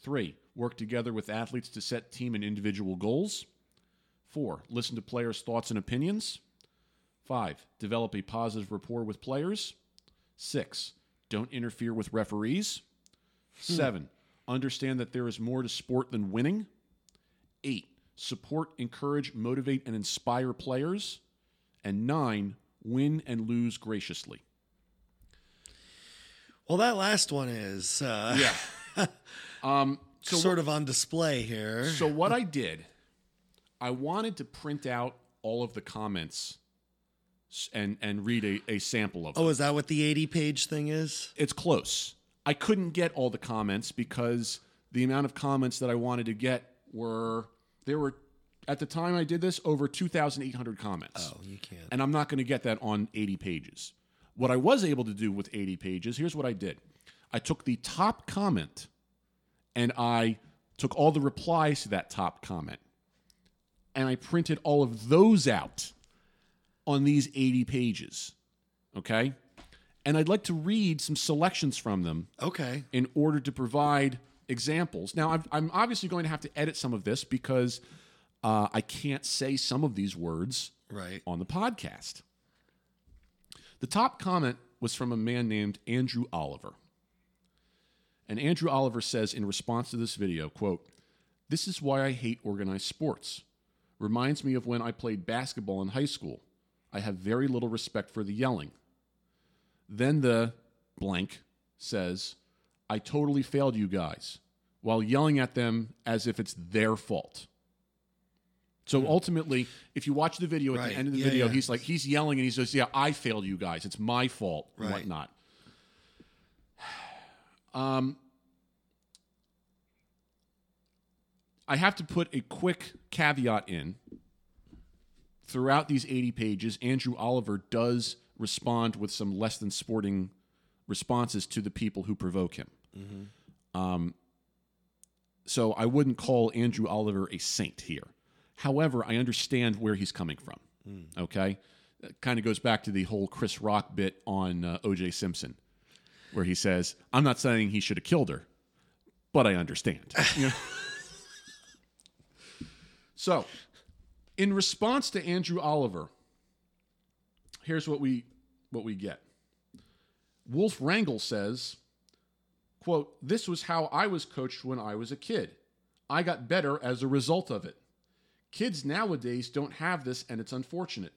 3, work together with athletes to set team and individual goals. 4, listen to players' thoughts and opinions. 5, develop a positive rapport with players. 6, don't interfere with referees. Hmm. Seven, understand that there is more to sport than winning. Eight, support, encourage, motivate, and inspire players. And nine, win and lose graciously.
Well, that last one is uh,
Yeah. um, so,
sort of on display here.
so what I did, I wanted to print out all of the comments and and read a, a sample of them.
oh, is that what the 80 page thing is?
it's close. I couldn't get all the comments because the amount of comments that I wanted to get were there were at the time I did this over 2,800 comments.
Oh, you can't.
And I'm not going to get that on 80 pages. What I was able to do with 80 pages, here's what I did. I took the top comment and I took all the replies to that top comment and I printed all of those out on these 80 pages. Okay? And I'd like to read some selections from them
Okay.
in order to provide examples. Now, I'm, I'm obviously going to have to edit some of this because uh, I can't say some of these words
Right.
on the podcast. The top comment was from a man named Andrew Oliver. And Andrew Oliver says in response to this video, quote, "This is why I hate organized sports. Reminds me of when I played basketball in high school. I have very little respect for the yelling." Then the blank says, "I totally failed you guys," while yelling at them as if it's their fault. So ultimately, if you watch the video at
Right.
the end of the
Yeah,
video,
yeah.
he's like he's yelling and he says, "Yeah, I failed you guys. It's my fault and
Right.
whatnot." Um, I have to put a quick caveat in. Throughout these 80 pages, Andrew Oliver does respond with some less than sporting responses to the people who provoke him. Um, so I wouldn't call Andrew Oliver a saint here. However, I understand where he's coming from. Okay, kind of goes back to the whole Chris Rock bit on uh, O.J. Simpson, where he says, "I'm not saying he should have killed her, but I understand." You know? so, in response to Andrew Oliver, here's what we what we get. Wolf Wrangle says, quote, This was how I was coached when I was a kid. I got better as a result of it. Kids nowadays don't have this, and it's unfortunate.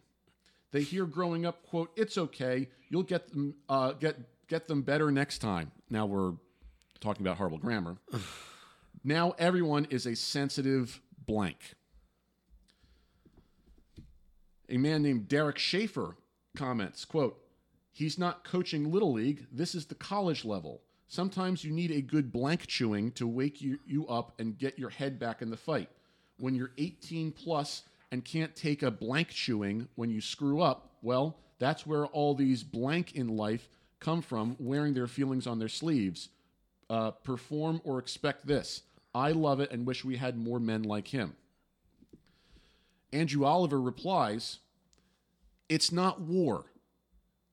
They hear growing up, quote, it's okay, you'll get them uh, get get them better next time. Now we're talking about horrible grammar. now everyone is a sensitive blank. A man named Derek Schaefer comments, quote, He's not coaching Little League. This is the college level. Sometimes you need a good blank chewing to wake you, you up and get your head back in the fight. When you're 18 plus and can't take a blank chewing when you screw up, well, that's where all these blank in life come from, wearing their feelings on their sleeves. Uh, perform or expect this. I love it and wish we had more men like him. Andrew Oliver replies, It's not war,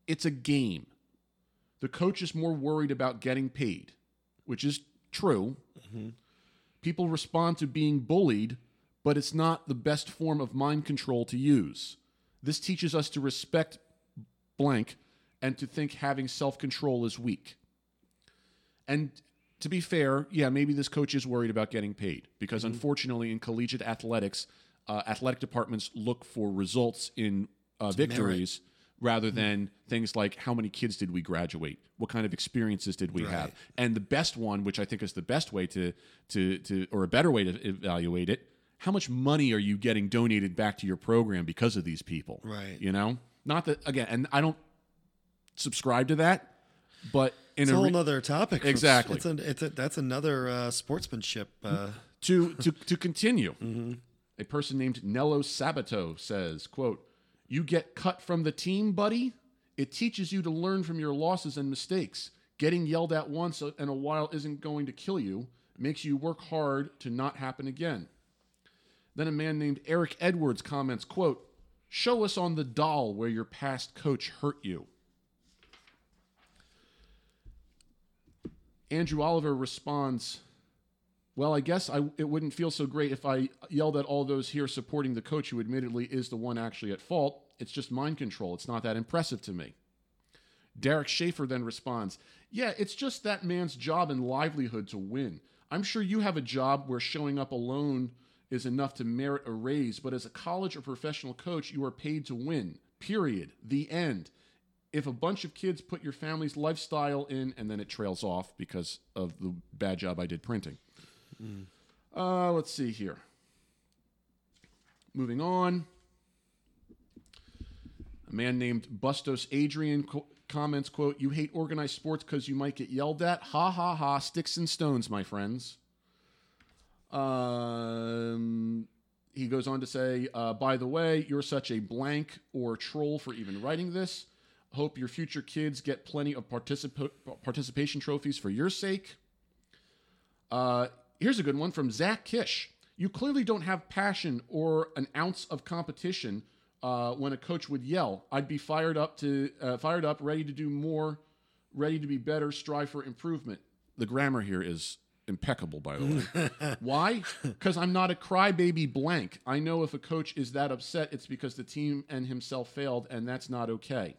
it's a game. The coach is more worried about getting paid, which is true. People respond to being bullied, but it's not the best form of mind control to use. This teaches us to respect blank and to think having self control is weak. And to be fair, yeah, maybe this coach is worried about getting paid because unfortunately in collegiate athletics, uh, athletic departments look for results in uh, victories rather than things like how many kids did we graduate, what kind of experiences did we have, and the best one, which I think is the best way to to to or a better way to evaluate it. How much money are you getting donated back to your program because of these people?
Right.
You know, not that again, and I don't subscribe to that, but in
It's a
a
whole
re-
nother topic.
Exactly.
It's, a, it's a, that's another uh, sportsmanship. Uh,
to to to continue, a person named Nello Sabato says, "quote You get cut from the team, buddy. It teaches you to learn from your losses and mistakes. Getting yelled at once in a while isn't going to kill you. It Makes you work hard to not happen again." Then a man named Eric Edwards comments, "quote Show us on the doll where your past coach hurt you." Andrew Oliver responds, Well, I guess I, it wouldn't feel so great if I yelled at all those here supporting the coach who admittedly is the one actually at fault. It's just mind control. It's not that impressive to me. Derek Schaefer then responds, Yeah, it's just that man's job and livelihood to win. I'm sure you have a job where showing up alone is enough to merit a raise, but as a college or professional coach, you are paid to win. Period. The end. If a bunch of kids put your family's lifestyle in, and then it trails off because of the bad job I did printing. Uh, let's see here. Moving on. A man named Bustos Adrian co- comments, quote, You hate organized sports because you might get yelled at? Ha ha ha, sticks and stones, my friends. Um, he goes on to say, uh, By the way, you're such a blank or troll for even writing this. Hope your future kids get plenty of participa- participation trophies for your sake. Uh, here's a good one from Zach Kish. You clearly don't have passion or an ounce of competition uh, when a coach would yell. I'd be fired up to uh, fired up, ready to do more, ready to be better, strive for improvement. The grammar here is impeccable, by the way. Why? Because I'm not a crybaby blank. I know if a coach is that upset, it's because the team and himself failed, and that's not okay.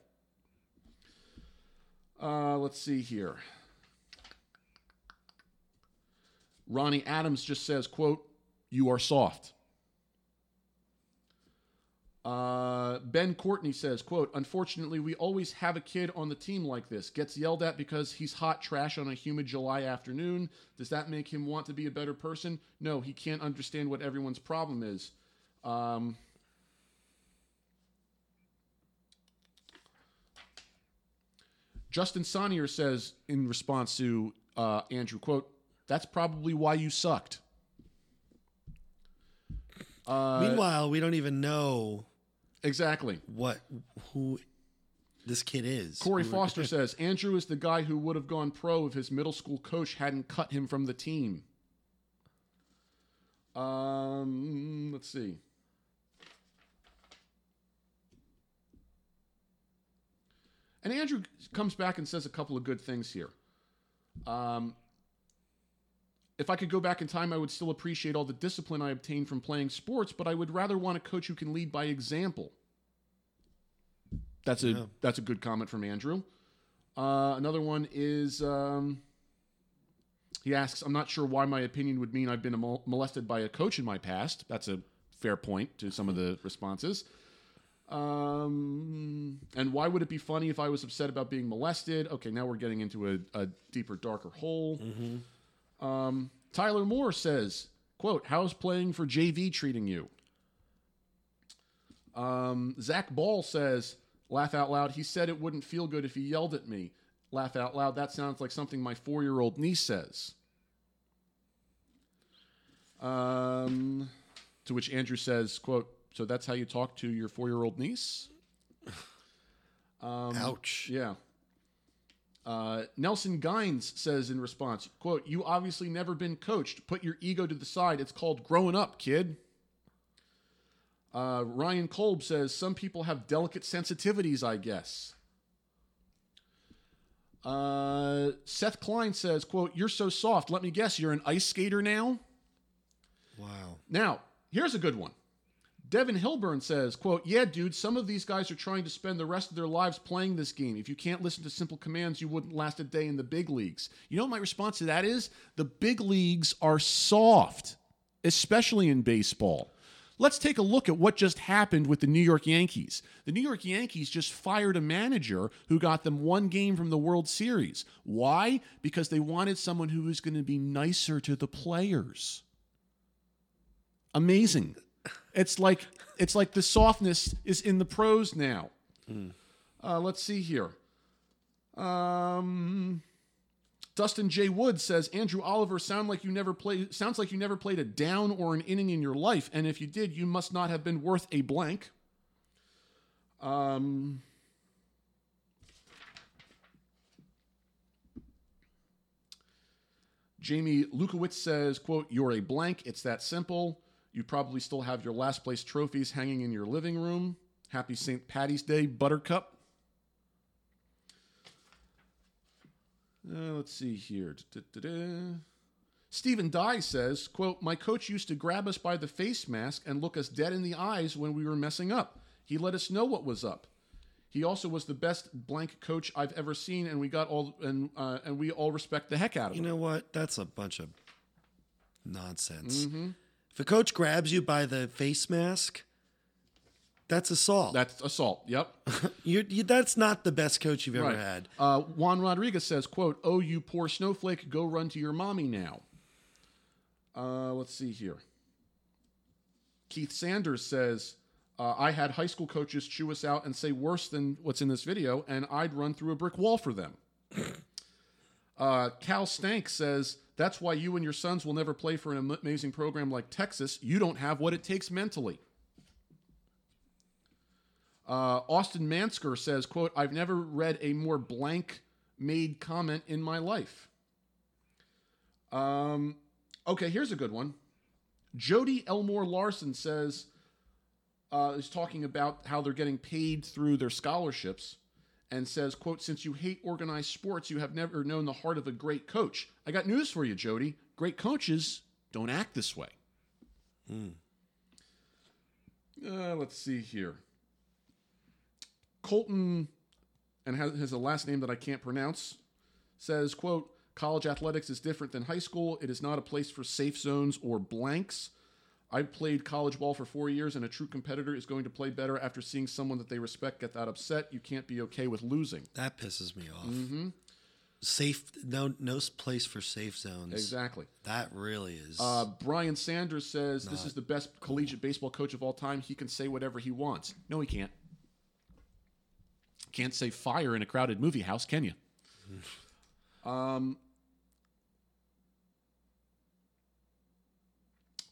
Uh, let's see here. Ronnie Adams just says, quote, you are soft. Uh, ben Courtney says, quote, unfortunately, we always have a kid on the team like this. Gets yelled at because he's hot trash on a humid July afternoon. Does that make him want to be a better person? No, he can't understand what everyone's problem is. Um, Justin Sonnier says in response to uh, Andrew, quote, that's probably why you sucked. Uh,
meanwhile, we don't even know
exactly.
what who this kid is.
Corey Foster says Andrew is the guy who would have gone pro if his middle school coach hadn't cut him from the team. Um, let's see. And Andrew comes back and says a couple of good things here. Um, if I could go back in time, I would still appreciate all the discipline I obtained from playing sports, but I would rather want a coach who can lead by example. That's a
Yeah.
that's a good comment from Andrew. Uh, another one is um, he asks, "I'm not sure why my opinion would mean I've been mol- molested by a coach in my past." That's a fair point to some of the responses. Um, and why would it be funny if I was upset about being molested? Okay, now we're getting into a, a deeper, darker hole. Um, Tyler Moore says, "quote How's playing for JV treating you?" Um, Zach Ball says, "Laugh out loud." He said it wouldn't feel good if he yelled at me. Laugh out loud. That sounds like something my four-year-old niece says. Um, to which Andrew says, "quote So that's how you talk to your four-year-old niece?" Um,
Ouch.
Yeah. Uh, Nelson Gines says in response, quote, You obviously never been coached. Put your ego to the side. It's called growing up, kid. Uh, Ryan Kolb says, Some people have delicate sensitivities, I guess. Uh, Seth Klein says, quote, You're so soft. Let me guess, you're an ice skater now?
Wow.
Now, here's a good one. Devin Hilburn says, quote, Yeah, dude, some of these guys are trying to spend the rest of their lives playing this game. If you can't listen to simple commands, you wouldn't last a day in the big leagues. You know what my response to that is? The big leagues are soft, especially in baseball. Let's take a look at what just happened with the New York Yankees. The New York Yankees just fired a manager who got them one game from the World Series. Why? Because they wanted someone who was going to be nicer to the players. Amazing. It's like it's like the softness is in the pros now. Uh, let's see here. Um, Dustin J. Wood says Andrew Oliver sound like you never played sounds like you never played a down or an inning in your life, and if you did, you must not have been worth a blank. Um, Jamie Lukowitz says, quote, You're a blank. It's that simple. You probably still have your last place trophies hanging in your living room. Happy St. Patty's Day, Buttercup. Uh, let's see here. Da-da-da-da. Stephen Dye says, quote, My coach used to grab us by the face mask and look us dead in the eyes when we were messing up. He let us know what was up. He also was the best blank coach I've ever seen, and we got all and uh, and we all respect the heck out of
You
him.
You know what? That's a bunch of nonsense. If a coach grabs you by the face mask, that's assault.
That's assault. Yep.
you, you, that's not the best coach you've ever
Right.
had.
Uh, Juan Rodriguez says, quote, Oh, you poor snowflake, go run to your mommy now. Uh, let's see here. Keith Sanders says, uh, I had high school coaches chew us out and say worse than what's in this video, and I'd run through a brick wall for them. uh, Cal Stank says, That's why you and your sons will never play for an amazing program like Texas. You don't have what it takes mentally. Uh, Austin Mansker says, quote, I've never read a more blank made comment in my life. Um, okay, here's a good one. Jody Elmore Larson says, uh, is talking about how they're getting paid through their scholarships and says, quote, since you hate organized sports, you have never known the heart of a great coach. I got news for you, Jody. Great coaches don't act this way. Uh, let's see here. Colton, and has, has a last name that I can't pronounce, says, quote, college athletics is different than high school. It is not a place for safe zones or blanks. I played college ball for four years, and a true competitor is going to play better after seeing someone that they respect get that upset. You can't be okay with losing.
That pisses me off. Mm-hmm. Safe, no, no place for safe zones.
Exactly.
That really is.
Uh, Brian Sanders says this is the best collegiate baseball coach of all time. He can say whatever he wants. No, he can't. Can't say fire in a crowded movie house, can you? um,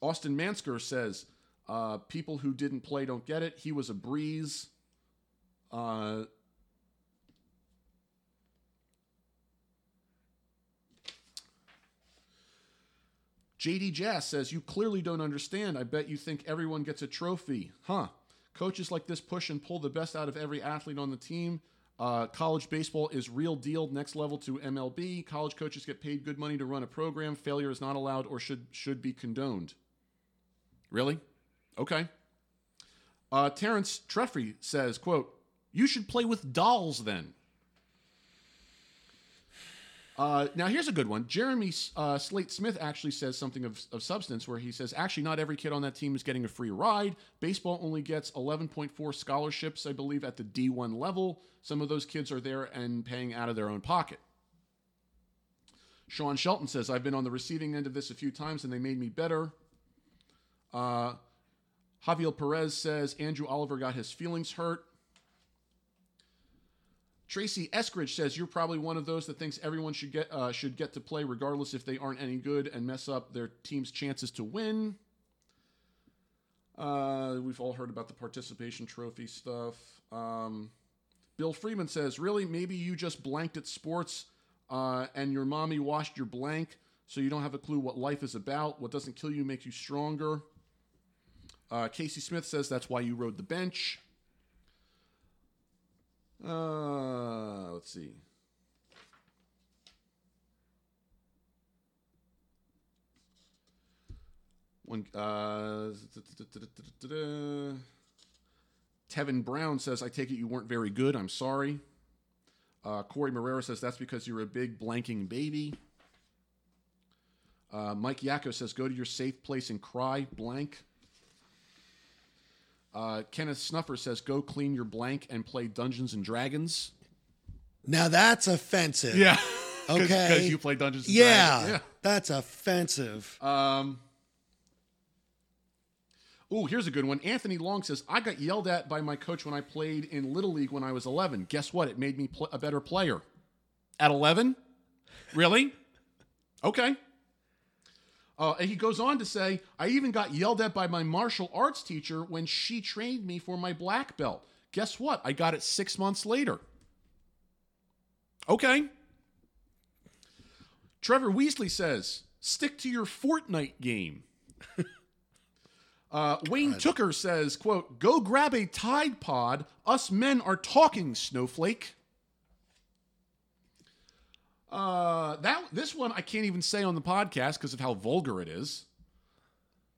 Austin Mansker says uh, people who didn't play don't get it. He was a breeze. Uh, JD Jazz says, You clearly don't understand. I bet you think everyone gets a trophy. Huh. Coaches like this push and pull the best out of every athlete on the team. Uh, college baseball is real deal, next level to MLB. College coaches get paid good money to run a program. Failure is not allowed or should should be condoned. Really? Okay. Uh, Terrence Treffry says, "quote You should play with dolls then." Uh, now, here's a good one. Jeremy uh, Slate Smith actually says something of, of substance where he says, actually, not every kid on that team is getting a free ride. Baseball only gets 11.4 scholarships, I believe, at the D1 level. Some of those kids are there and paying out of their own pocket. Sean Shelton says, I've been on the receiving end of this a few times and they made me better. Uh, Javier Perez says, Andrew Oliver got his feelings hurt. Tracy Eskridge says you're probably one of those that thinks everyone should get uh, should get to play regardless if they aren't any good and mess up their team's chances to win. Uh, we've all heard about the participation trophy stuff. Um, Bill Freeman says, "Really, maybe you just blanked at sports, uh, and your mommy washed your blank, so you don't have a clue what life is about. What doesn't kill you makes you stronger." Uh, Casey Smith says that's why you rode the bench. Uh, let's see. One, uh, Tevin Brown says, I take it you weren't very good. I'm sorry. Uh, Corey Marrera says, that's because you're a big blanking baby. Uh, Mike Yako says, go to your safe place and cry, blank. Uh, Kenneth Snuffer says, "Go clean your blank and play Dungeons and Dragons."
Now that's offensive.
Yeah.
Okay.
Because you play Dungeons and
Yeah,
Dragons. Yeah.
That's offensive.
Um. Oh, here's a good one. Anthony Long says, "I got yelled at by my coach when I played in Little League when I was 11. Guess what? It made me pl- a better player. At 11? Really? Okay." Uh, and he goes on to say, I even got yelled at by my martial arts teacher when she trained me for my black belt. Guess what? I got it six months later. Okay. Trevor Weasley says, stick to your Fortnite game. uh, Wayne Tooker says, quote, go grab a Tide Pod. Us men are talking, Snowflake. Uh, that this one I can't even say on the podcast because of how vulgar it is.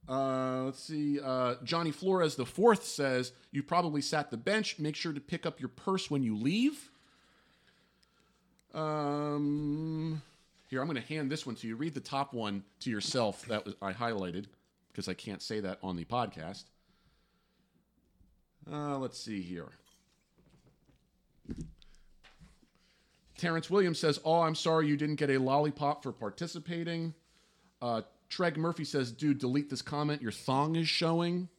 Uh, let's see. Uh, Johnny Flores the fourth says you probably sat the bench. Make sure to pick up your purse when you leave. Um, here I'm going to hand this one to you. Read the top one to yourself that was, I highlighted because I can't say that on the podcast. Uh, let's see here. Terrence Williams says, "Oh, I'm sorry you didn't get a lollipop for participating." Uh, Treg Murphy says, "Dude, delete this comment. Your thong is showing."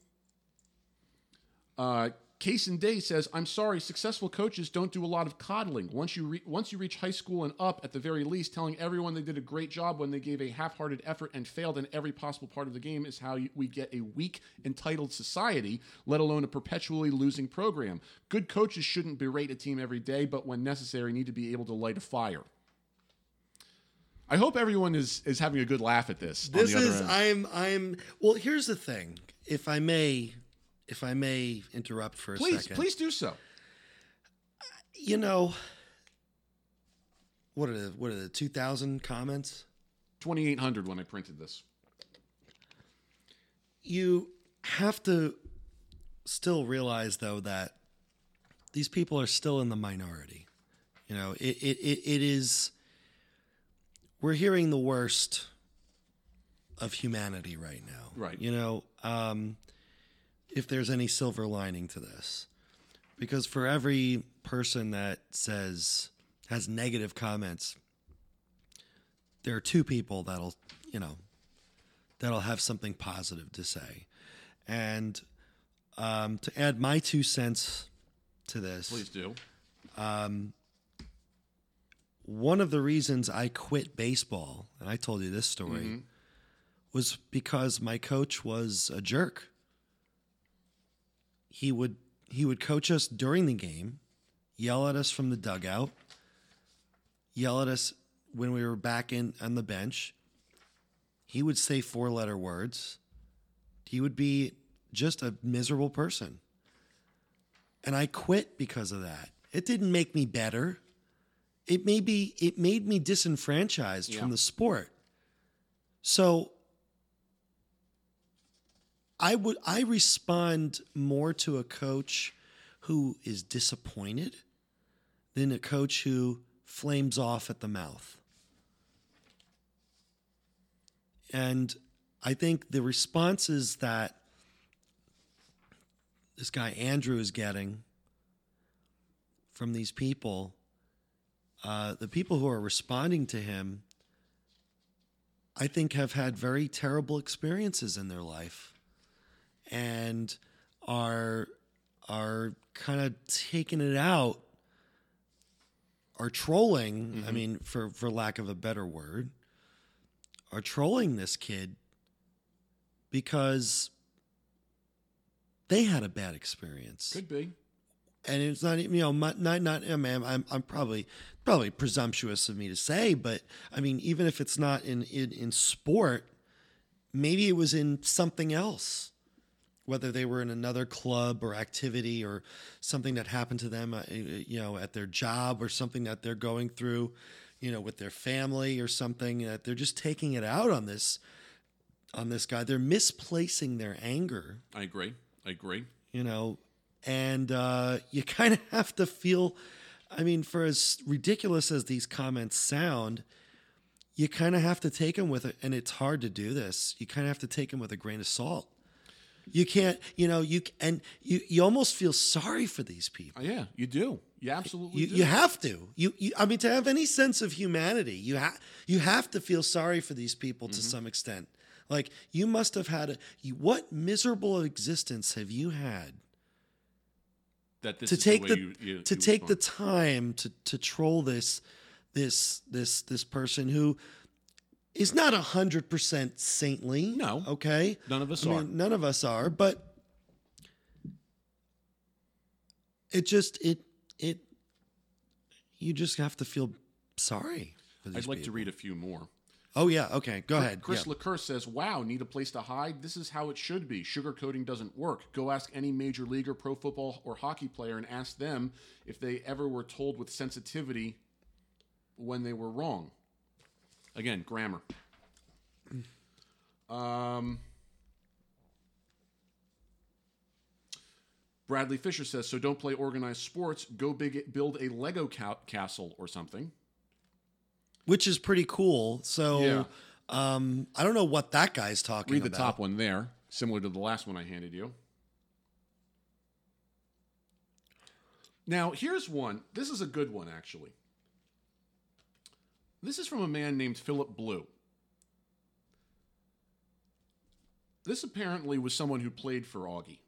Uh, Case and Day says, "I'm sorry. Successful coaches don't do a lot of coddling. Once you re- once you reach high school and up, at the very least, telling everyone they did a great job when they gave a half-hearted effort and failed in every possible part of the game is how you, we get a weak, entitled society, let alone a perpetually losing program. Good coaches shouldn't berate a team every day, but when necessary, need to be able to light a fire." I hope everyone is is having a good laugh at this. on
This
the other
is
end.
I'm I'm well. Here's the thing. If I may, if I may interrupt for a
please,
second,
please do so.
You know, what are the what are the two thousand comments?
2800 when I printed this.
You have to still realize though that these people are still in the minority. You know, it it it, it is. We're hearing the worst of humanity right now.
Right.
You know, um, if there's any silver lining to this, because for every person that says has negative comments, there are two people that'll you know that'll have something positive to say, and um, to add my two cents to this,
Please do.
Um, one of the reasons I quit baseball, and I told you this story,
Mm-hmm.
was because my coach was a jerk. He would he would coach us during the game, yell at us from the dugout, yell at us when we were back in on the bench. He would say four letter words. He would be just a miserable person. And I quit because of that. It didn't make me better it may be it made me disenfranchised
Yeah.
from the sport so i would i respond more to a coach who is disappointed than a coach who flames off at the mouth. And i think the responses that this guy andrew is getting from these people uh, the people who are responding to him, I think, have had very terrible experiences in their life, and are are kind of taking it out, are trolling. I mm-hmm. mean, for for lack of a better word, are trolling this kid because they had a bad experience
Could be.
and it's not you know my- not not I mean, I'm I'm probably probably presumptuous of me to say, but I mean even if it's not in in, in sport, maybe it was in something else, whether they were in another club or activity or something that happened to them, uh, you know, at their job or something that they're going through, you know, with their family or something that they're just taking it out on this on this guy. They're misplacing their anger
I agree. I agree.
you know, and uh, you kind of have to feel. I mean, for as ridiculous as these comments sound, you kind of have to take them with it, and it's hard to do this. You kind of have to take them with a grain of salt. You can't, you know, you and you you almost feel sorry for these people.
Uh, yeah, you do. You absolutely
You,
do.
you have to. You, you I mean to have any sense of humanity, you have you have to feel sorry for these people
Mm-hmm.
to some extent. Like you must have had a you, what miserable existence have you had
that this
to
is
take
way
the,
you- you-
to take the time to to troll this this this this person who is not a hundred percent saintly.
No.
okay,
None of us
I
are.
mean, none of us are, but it just it it you just have to feel sorry. For these
I'd like to read a few more.
Oh yeah, okay, go ahead.
Chris
yeah.
LeCour says, Wow, need a place to hide? This is how it should be. Sugarcoating doesn't work. Go ask any major league or pro football or hockey player and ask them if they ever were told with sensitivity when they were wrong. Again, grammar. Um, Bradley Fisher says, So don't play organized sports. Go big, build a Lego ca- castle or something.
Which is pretty cool. So
Yeah.
um I don't know what that guy's talking
Read the
about.
top one there, similar to the last one I handed you. Now, here's one. This is a good one, actually. This is from a man named Philip Blue. This apparently was someone who played for Augie.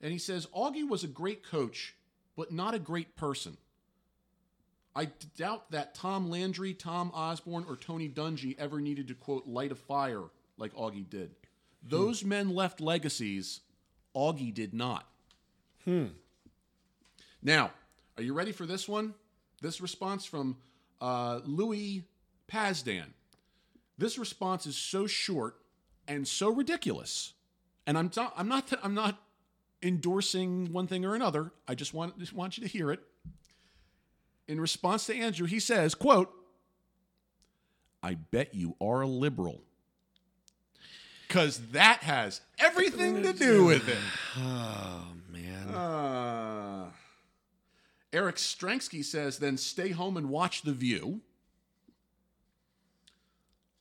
And he says Augie was a great coach, but not a great person. I doubt that Tom Landry, Tom Osborne, or Tony Dungy ever needed to, quote, light a fire like Augie did. Those men left legacies. Augie did not. Hmm. Now, are you ready for this one? This response from uh, Louis Pazdan. This response is so short and so ridiculous, and I'm not, I'm not, I'm not endorsing one thing or another. I just want, just want you to hear it. In response to Andrew, he says, "quote I bet you are a liberal." Because that has everything to do with it.
Oh man.
Uh, Eric Stranksky says, then stay home and watch The View.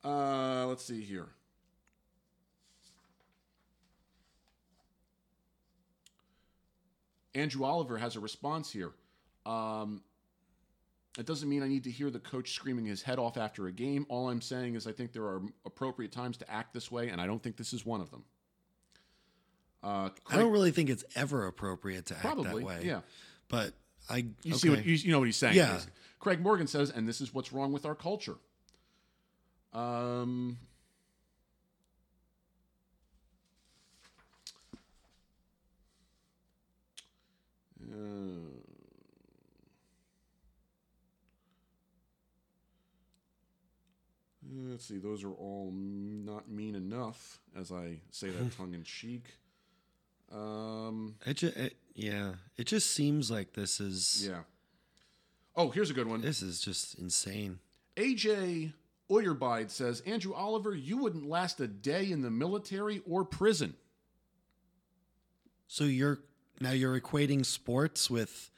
Uh, let's see here. Andrew Oliver has a response here. Um, it doesn't mean I need to hear the coach screaming his head off after a game. All I'm saying is I think there are appropriate times to act this way, and I don't think this is one of them. Uh,
I don't really think it's ever appropriate to act
Probably,
that way.
yeah.
But I
You
okay.
see what you, you know what he's saying.
Yeah.
Craig Morgan says, and this is what's wrong with our culture. Um, uh, let's see. Those are all not mean enough, as I say that tongue in cheek. Um,
It ju- it, yeah, it just seems like this is
yeah. Oh, here's a good one.
this is just insane.
AJ Oyerbeid says, Andrew Oliver, you wouldn't last a day in the military or prison.
So you're now you're equating sports with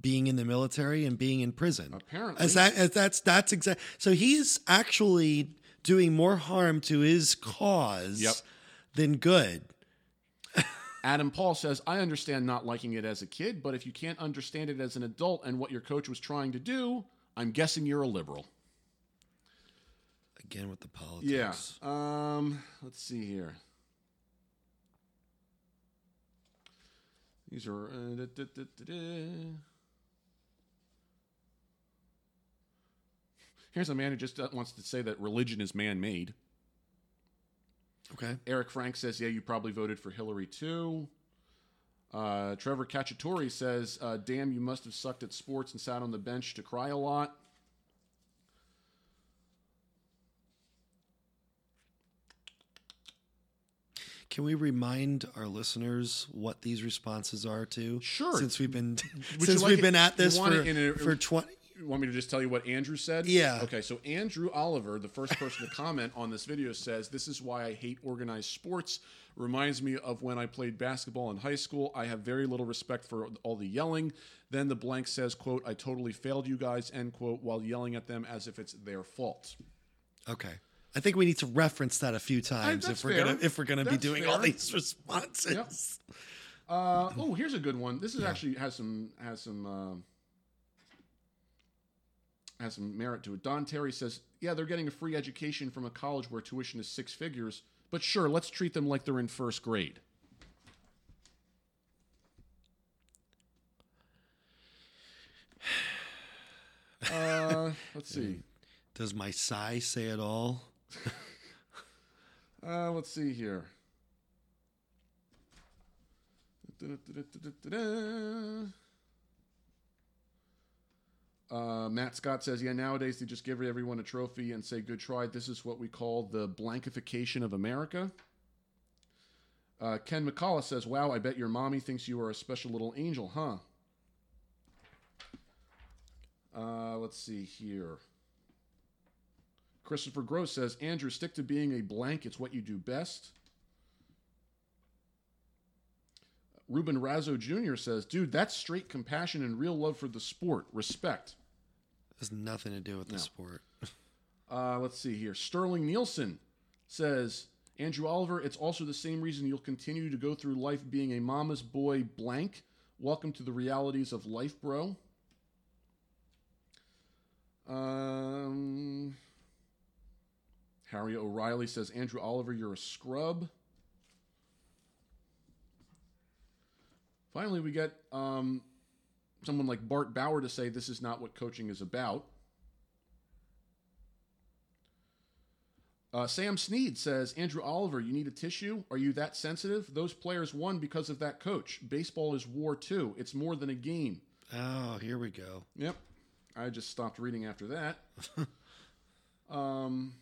being in the military and being in prison.
Apparently.
As that as that's that's exact. So he's actually doing more harm to his cause
Yep.
than good.
Adam Paul says, I understand not liking it as a kid, but if you can't understand it as an adult and what your coach was trying to do, I'm guessing you're a liberal.
Again with the politics.
Yeah. Um, let's see here. These are. Uh, da, da, da. Here's a man who just uh, wants to say that religion is man made.
Okay.
Eric Frank says, yeah, you probably voted for Hillary too. Uh, Trevor Cacciatore says, uh, damn, you must have sucked at sports and sat on the bench to cry a lot.
Can we remind our listeners what these responses are to?
Sure.
Since we've been since
like
we've
it-
been at this for
a-
for twenty.
You want me to just tell you what Andrew said?
Yeah.
Okay, so Andrew Oliver, the first person to comment on this video, says, This is why I hate organized sports. Reminds me of when I played basketball in high school. I have very little respect for all the yelling. Then the blank says, quote, I totally failed you guys, end quote, while yelling at them as if it's their fault.
Okay. I think we need to reference that a few times
that's
if we're
fair.
gonna if we're gonna be
That's
doing all these responses.
Uh, oh, here's a good one. This is actually has some has some um has some merit to it. Don Terry says, "Yeah, they're getting a free education from a college where tuition is six figures, but sure, let's treat them like they're in first grade." Uh, let's see.
Does my sigh say it all?
Uh, let's see here. Uh, Matt Scott says, "Yeah, nowadays they just give everyone a trophy and say good try. This is what we call the blankification of America." Uh, Ken McCullough says, "Wow, I bet your mommy thinks you are a special little angel, huh?" Uh, let's see here. Christopher Gross says, Andrew, stick to being a blank. It's what you do best. Ruben Razzo Jr. says, dude, that's straight compassion and real love for the sport. Respect.
Has nothing to do with the sport.
Uh, let's see here. Sterling Nielsen says, Andrew Oliver, it's also the same reason you'll continue to go through life being a mama's boy blank. Welcome to the realities of life, bro. Um, Harry O'Reilly says, Andrew Oliver, you're a scrub. Finally, we get um, someone like Bart Bauer to say this is not what coaching is about. Uh, Sam Sneed says, Andrew Oliver, you need a tissue? Are you that sensitive? Those players won because of that coach. Baseball is war too. It's more than a game.
Oh, here we go.
Yep. I just stopped reading after that. um,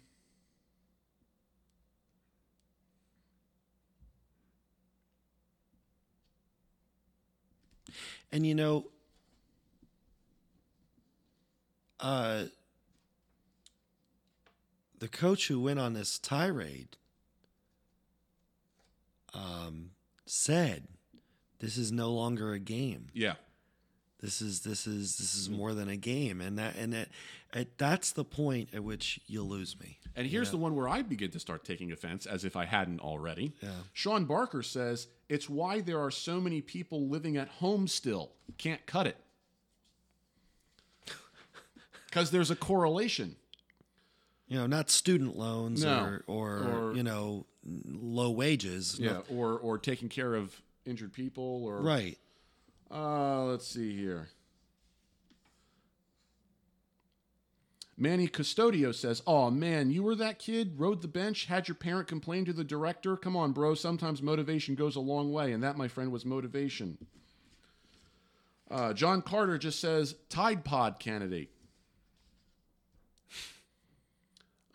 And you know, uh, the coach who went on this tirade um, said, "This is no longer a game.
yeah.
This is this is this is more than a game." And that and it, it that's the point at which you'll lose me.
And here's the one where I begin to start taking offense, as if I hadn't already.
Yeah.
Sean Barker says, It's why there are so many people living at home still. Can't cut it. Because there's a correlation.
You know, not student loans
No.
or, or
Or-
you know low wages.
Yeah. Or, or taking care of injured people or.
Right.
Uh, let's see here. Manny Custodio says, "Oh man, you were that kid, rode the bench, had your parent complain to the director. Come on, bro. Sometimes motivation goes a long way, and that, my friend, was motivation." Uh, John Carter just says, "Tide Pod candidate."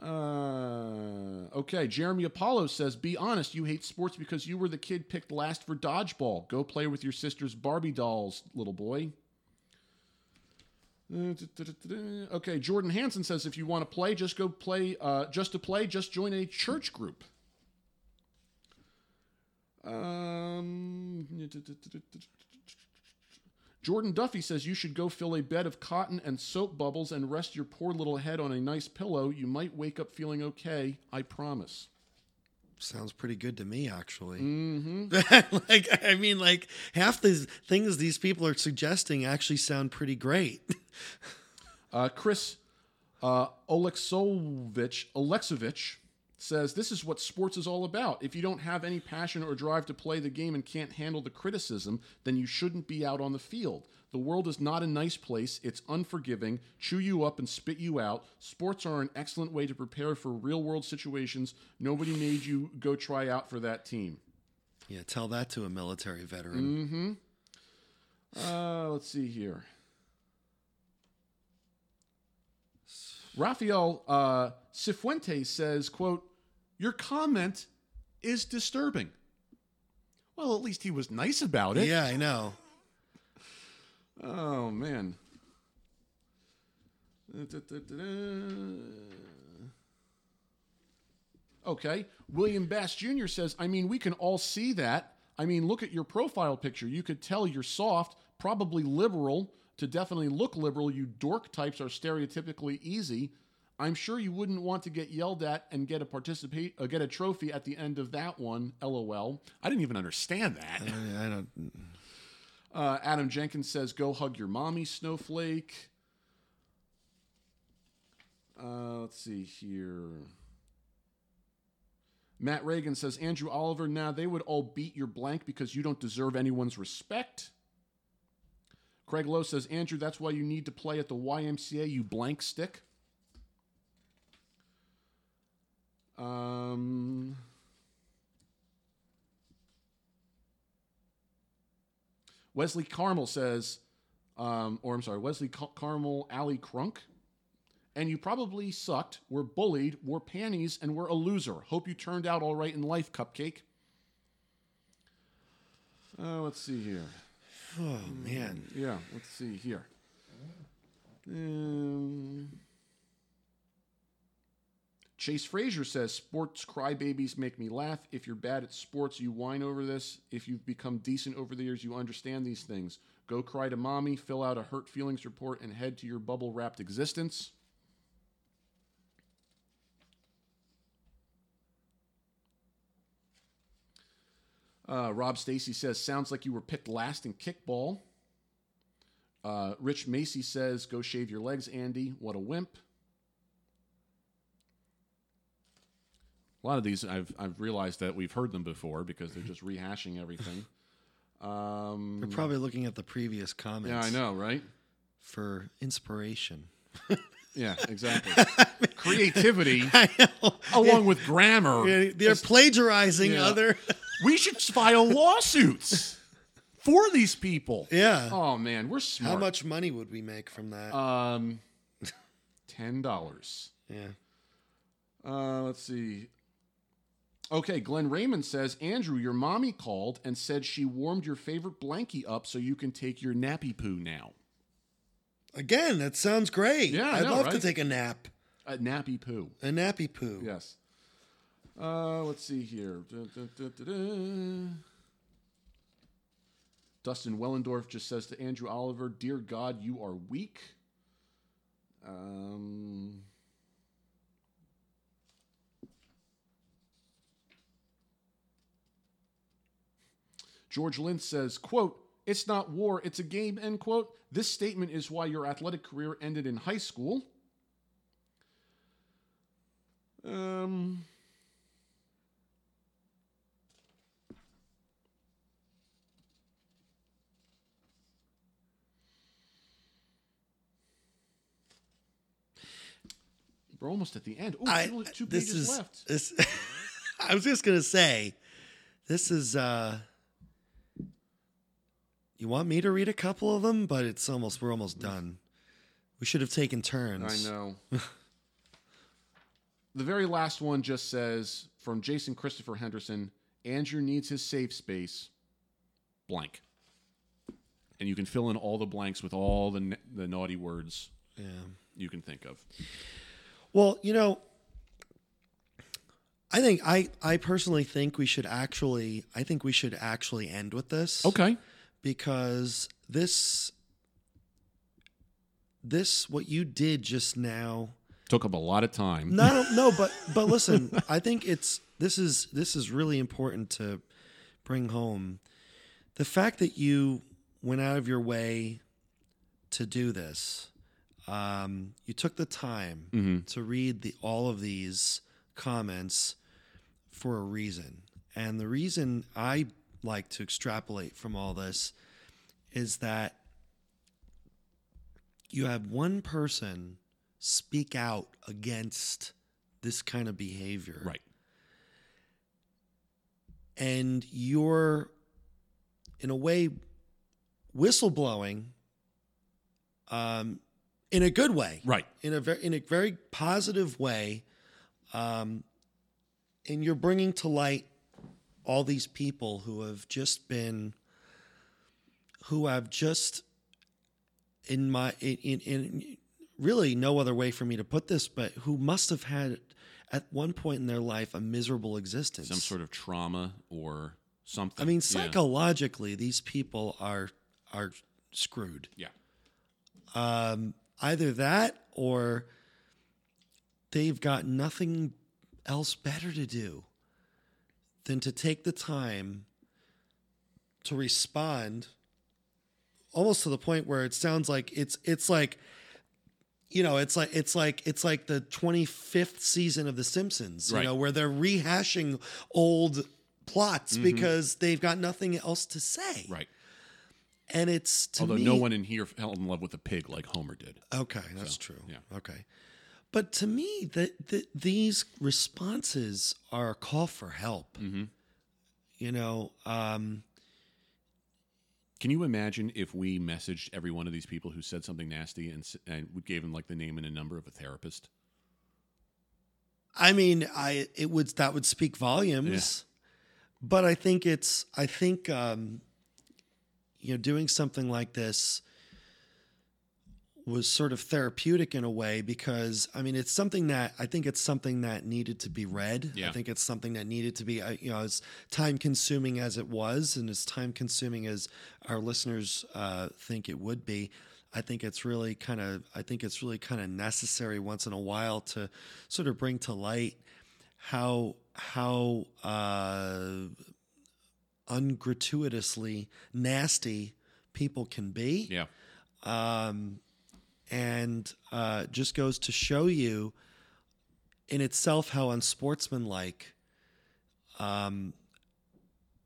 Uh, okay, Jeremy Apollo says, "Be honest. You hate sports because you were the kid picked last for dodgeball. Go play with your sister's Barbie dolls, little boy." Uh, Okay, Jordan Hansen says, "If you want to play, just go play. Uh, just to play, just join a church group." Um, Jordan Duffy says you should go fill a bed of cotton and soap bubbles and rest your poor little head on a nice pillow. You might wake up feeling okay. I promise.
Sounds pretty good to me, actually. Mm-hmm. like, I mean, like half the things these people are suggesting actually sound pretty great.
Uh, Chris uh, Oleksovich, Oleksovich says this is what sports is all about. If you don't have any passion or drive to play the game and can't handle the criticism, then you shouldn't be out on the field. The world is not a nice place. It's unforgiving, chew you up and spit you out. Sports are an excellent way to prepare for real world situations. Nobody made you go try out for that team.
yeah, tell that to a military veteran.
Uh, let's see here. Rafael uh, Cifuentes says, "quote Your comment is disturbing." Well, at least he was nice about it.
Yeah, I know.
Oh man. Okay. William Bass Jr. says, I mean, we can all see that. I mean, look at your profile picture. You could tell you're soft, probably liberal. To definitely look liberal, you dork types are stereotypically easy. I'm sure you wouldn't want to get yelled at and get a participate uh, get a trophy at the end of that one. LOL. I didn't even understand that.
I, I don't.
Uh, Adam Jenkins says, "Go hug your mommy, Snowflake." Uh, let's see here. Matt Reagan says, "Andrew Oliver, now they would all beat your blank because you don't deserve anyone's respect." Craig Lowe says, "Andrew, that's why you need to play at the YMCA, you blank stick." Um. Wesley Carmel says, um, or I'm sorry, Wesley Car- Carmel Alley Crunk. And you probably sucked, were bullied, wore panties, and were a loser. Hope you turned out all right in life, Cupcake. Uh, let's see here.
Oh man.
Yeah, let's see here. Um, Chase Frazier says, Sports crybabies make me laugh. If you're bad at sports, you whine over this. If you've become decent over the years, you understand these things. Go cry to mommy, fill out a hurt feelings report, and head to your bubble wrapped existence. Uh, Rob Stacy says, sounds like you were picked last in kickball. Uh, Rich Macy says, go shave your legs, Andy. What a wimp. A lot of these, I've, I've realized that we've heard them before because they're just rehashing everything. Um,
We're probably looking at the previous comments.
yeah, I know, right?
For inspiration.
Yeah, exactly. Creativity, along with grammar.
Yeah, They're plagiarizing
Yeah.
other.
We should file lawsuits for these people.
Yeah.
Oh man, we're smart.
How much money would we make from that?
Um, ten dollars.
yeah.
Uh, let's see. Okay, Glenn Raymond says, Andrew, your mommy called and said she warmed your favorite blankie up so you can take your nappy poo now.
Again, that sounds great.
Yeah, I
I'd
know,
love to take a nap.
A nappy poo.
A nappy poo.
Yes. Uh, let's see here. Dun, dun, dun. Dustin Wellendorf just says to Andrew Oliver, "Dear God, you are weak." Um, George Lynch says, "quote It's not war; it's a game." End quote. This statement is why your athletic career ended in high school. Um. We're almost at the end. Oh,
I,
two, two
this
pages
is,
left.
This, I was just gonna say, this is. uh You want me to read a couple of them, but it's almost we're almost done. We should have taken turns.
I know. the very last one just says from Jason Christopher Henderson Andrew needs his safe space, blank. And you can fill in all the blanks with all the, na- the naughty words
Yeah.
you can think of.
Well, you know, I think I I personally think we should actually I think we should actually end with this.
Okay.
Because this this what you did just now
Took up a lot of time.
no no but but listen i think it's this is this is really important to bring home. The fact that you went out of your way to do this um, you took the time to read the all of these comments for a reason. And the reason i like to extrapolate from all this is that you have one person speak out against this kind of behavior
Right.
and you're in a way whistleblowing um, in a good way
Right.
in a very in a very positive way um, and you're bringing to light all these people who have just been who have just in my in, in, really no other way for me to put this but who must have had at one point in their life a miserable existence
Some sort of trauma or something.
i mean
Yeah.
psychologically these people are are screwed
Yeah.
um, either that or they've got nothing else better to do than to take the time to respond almost to the point where it sounds like it's it's like you know it's like it's like it's like the 25th season of the simpsons you
Right.
know where they're rehashing old plots mm-hmm. because they've got nothing else to say
Right.
and it's to
Although
me,
no one in here fell in love with a pig like Homer did.
Okay, that's true.
yeah.
Okay. But to me, that the, these responses are a call for help.
Mhm.
You know, um,
Can you imagine if we messaged every one of these people who said something nasty and, and we gave them like the name and a number of a therapist?
I mean, I it would that would speak volumes. But I think it's I think um, you know doing something like this was sort of therapeutic in a way because I mean it's something that I think it's something that needed to be read.
Yeah.
I think it's something that needed to be uh, you know as time consuming as it was and as time consuming as our listeners uh, think it would be. I think it's really kind of I think it's really kind of necessary once in a while to sort of bring to light how how uh, ungratuitously nasty people can be
Yeah.
um, and uh, just goes to show you in itself how unsportsmanlike um,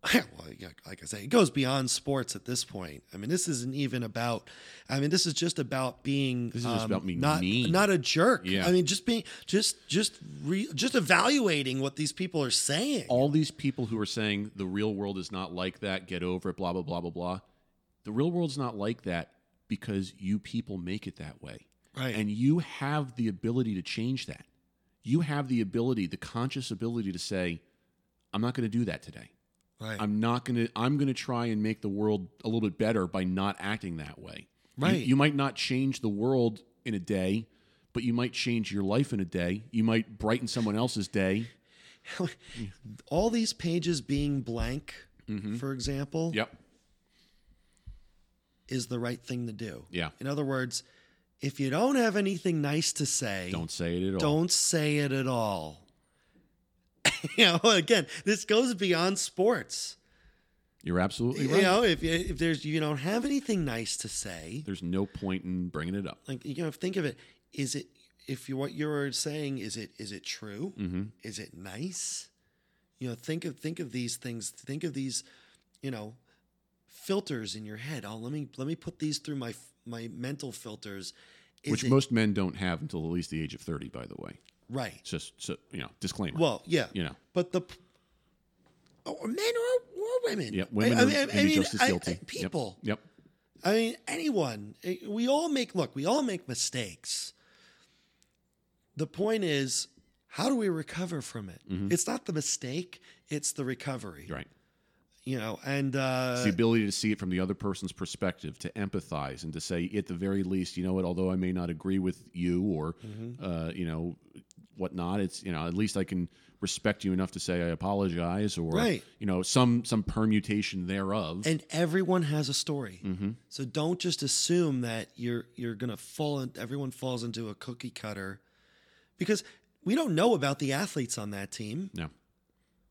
well, like I say, it goes beyond sports at this point. I mean, this isn't even about. I mean, this is just about being.
This is just
um,
about being
not
mean.
not a jerk.
Yeah.
I mean, just being just just re, just evaluating what these people are saying.
All these people who are saying the real world is not like that, get over it, blah, blah, blah, blah, blah. The real world's not like that because you people make it that way.
right.
And you have the ability to change that. You have the ability, the conscious ability to say, I'm not going to do that today.
right.
I'm not going to I'm going to try and make the world a little bit better by not acting that way.
Right.
You, might not change the world in a day, but you might change your life in a day. You might brighten someone else's day.
all these pages being blank, mm-hmm. for example,
Yep.
Is the right thing to do.
Yeah.
In other words, if you don't have anything nice to say,
Don't say it at all.
don't say it at all. you know, again, this goes beyond sports.
You're absolutely right.
You know, if if there's you don't have anything nice to say,
There's no point in bringing it up.
like you know, think of it. Is it if you what you're saying is it is it true?
Mm-hmm.
Is it nice? You know, think of think of these things. Think of these, you know, filters in your head. Oh, let me let me put these through my my mental filters. Is
Which
it-
most men don't have until at least the age of 30, by the way.
right?
It's just, so, you know, disclaimer.
Well, yeah,
you know,
but the oh, men or, or women.
yeah, women
I,
are
I mean, I mean,
just as guilty.
I-
Yep.
people.
Yep.
I mean, anyone. Eh, We all make look. We all make mistakes. The point is, how do we recover from it? It's not the mistake; it's the recovery.
Mm-hmm. Right.
You know, and uh,
It's the ability to see it from the other person's perspective, to empathize, and to say, at the very least, you know what? Although I may not agree with you, or
Mm-hmm.
uh, you know, whatnot, it's you know, at least I can respect you enough to say I apologize, or
Right.
you know, some some permutation thereof.
and everyone has a story.
Mhm.
So don't just assume that you're you're gonna fall. In, everyone falls into a cookie cutter, because we don't know about the athletes on that team.
no,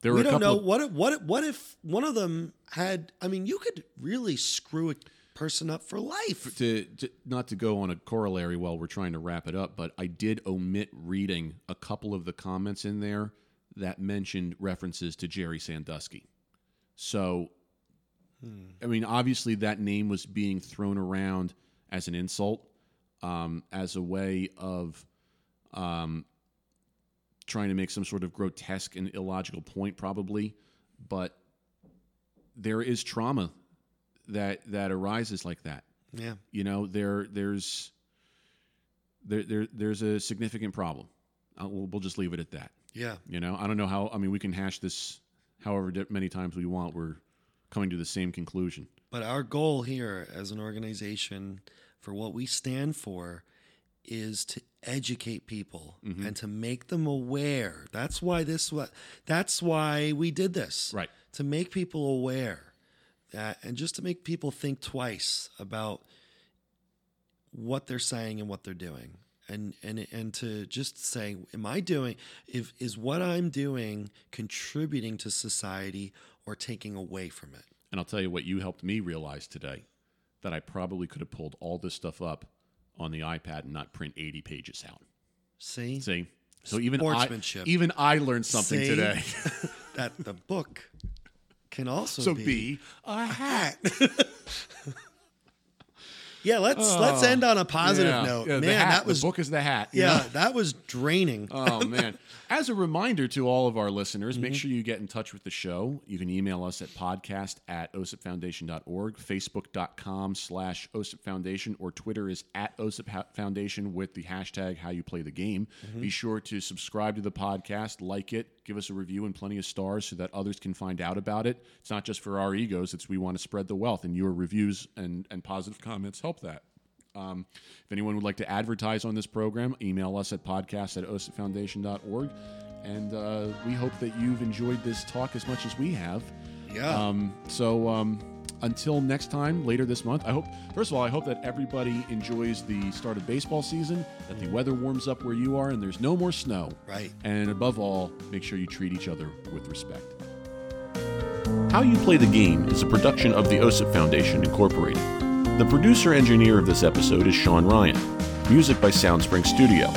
there
we don't know
of-
what if, what if, what if one of them had. I mean, you could really screw a person up for life.
to, to not to go on a corollary while we're trying to wrap it up, but I did omit reading a couple of the comments in there that mentioned references to Jerry Sandusky. So, I mean, obviously that name was being thrown around as an insult, um, as a way of um, trying to make some sort of grotesque and illogical point, probably. But there is trauma that that arises like that.
Yeah,
you know there there's there, there there's a significant problem. Uh, we'll, we'll just leave it at that.
Yeah,
you know i don't know how i mean we can hash this however many times we want. We're coming to the same conclusion.
But our goal here as an organization for what we stand for is to educate people
Mm-hmm.
and to make them aware. That's why this what that's why we did this.
right
to make people aware that, and just to make people think twice about what they're saying and what they're doing. and and and to just say, am I doing? If is what I'm doing contributing to society or taking away from it?
And I'll tell you what you helped me realize today that I probably could have pulled all this stuff up on the iPad and not print 80 pages out.
See,
See? So even I, even I learned something
See?
today.
that the book can also
so
be,
be a hat.
Yeah, let's let's end on a positive
Yeah.
note.
Yeah, the
Man,
hat.
that was
book is the hat.
yeah,
know?
that was draining.
Oh man. As a reminder to all of our listeners,
Mm-hmm.
make sure you get in touch with the show. You can email us at podcast at osipfoundation.org, facebook.com slash osipfoundation, or Twitter is at osipfoundation with the hashtag how you play the game.
Mm-hmm.
Be sure to subscribe to the podcast, like it, give us a review and plenty of stars so that others can find out about it. It's not just for our egos, it's we want to spread the wealth, and your reviews and, and positive comments help that. Um, if anyone would like to advertise on this program, email us at podcast at osipfoundation.org. And uh, we hope that you've enjoyed this talk as much as we have.
yeah.
Um, so um, until next time, later this month, I hope, first of all, I hope that everybody enjoys the start of baseball season, that the weather warms up where you are, and there's no more snow.
Right.
And above all, make sure you treat each other with respect. How You Play the Game is a production of the OSIP Foundation, Incorporated. The producer engineer of this episode is Sean Ryan. Music by Soundspring Studio.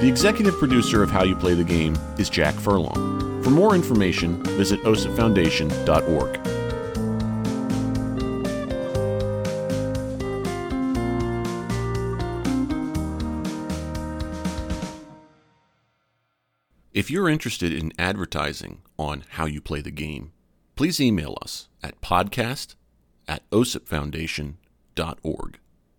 The executive producer of How You Play the Game is Jack Furlong. For more information, visit osipfoundation.org. If you're interested in advertising on How You Play the Game, please email us at podcast at osipfoundation.org org.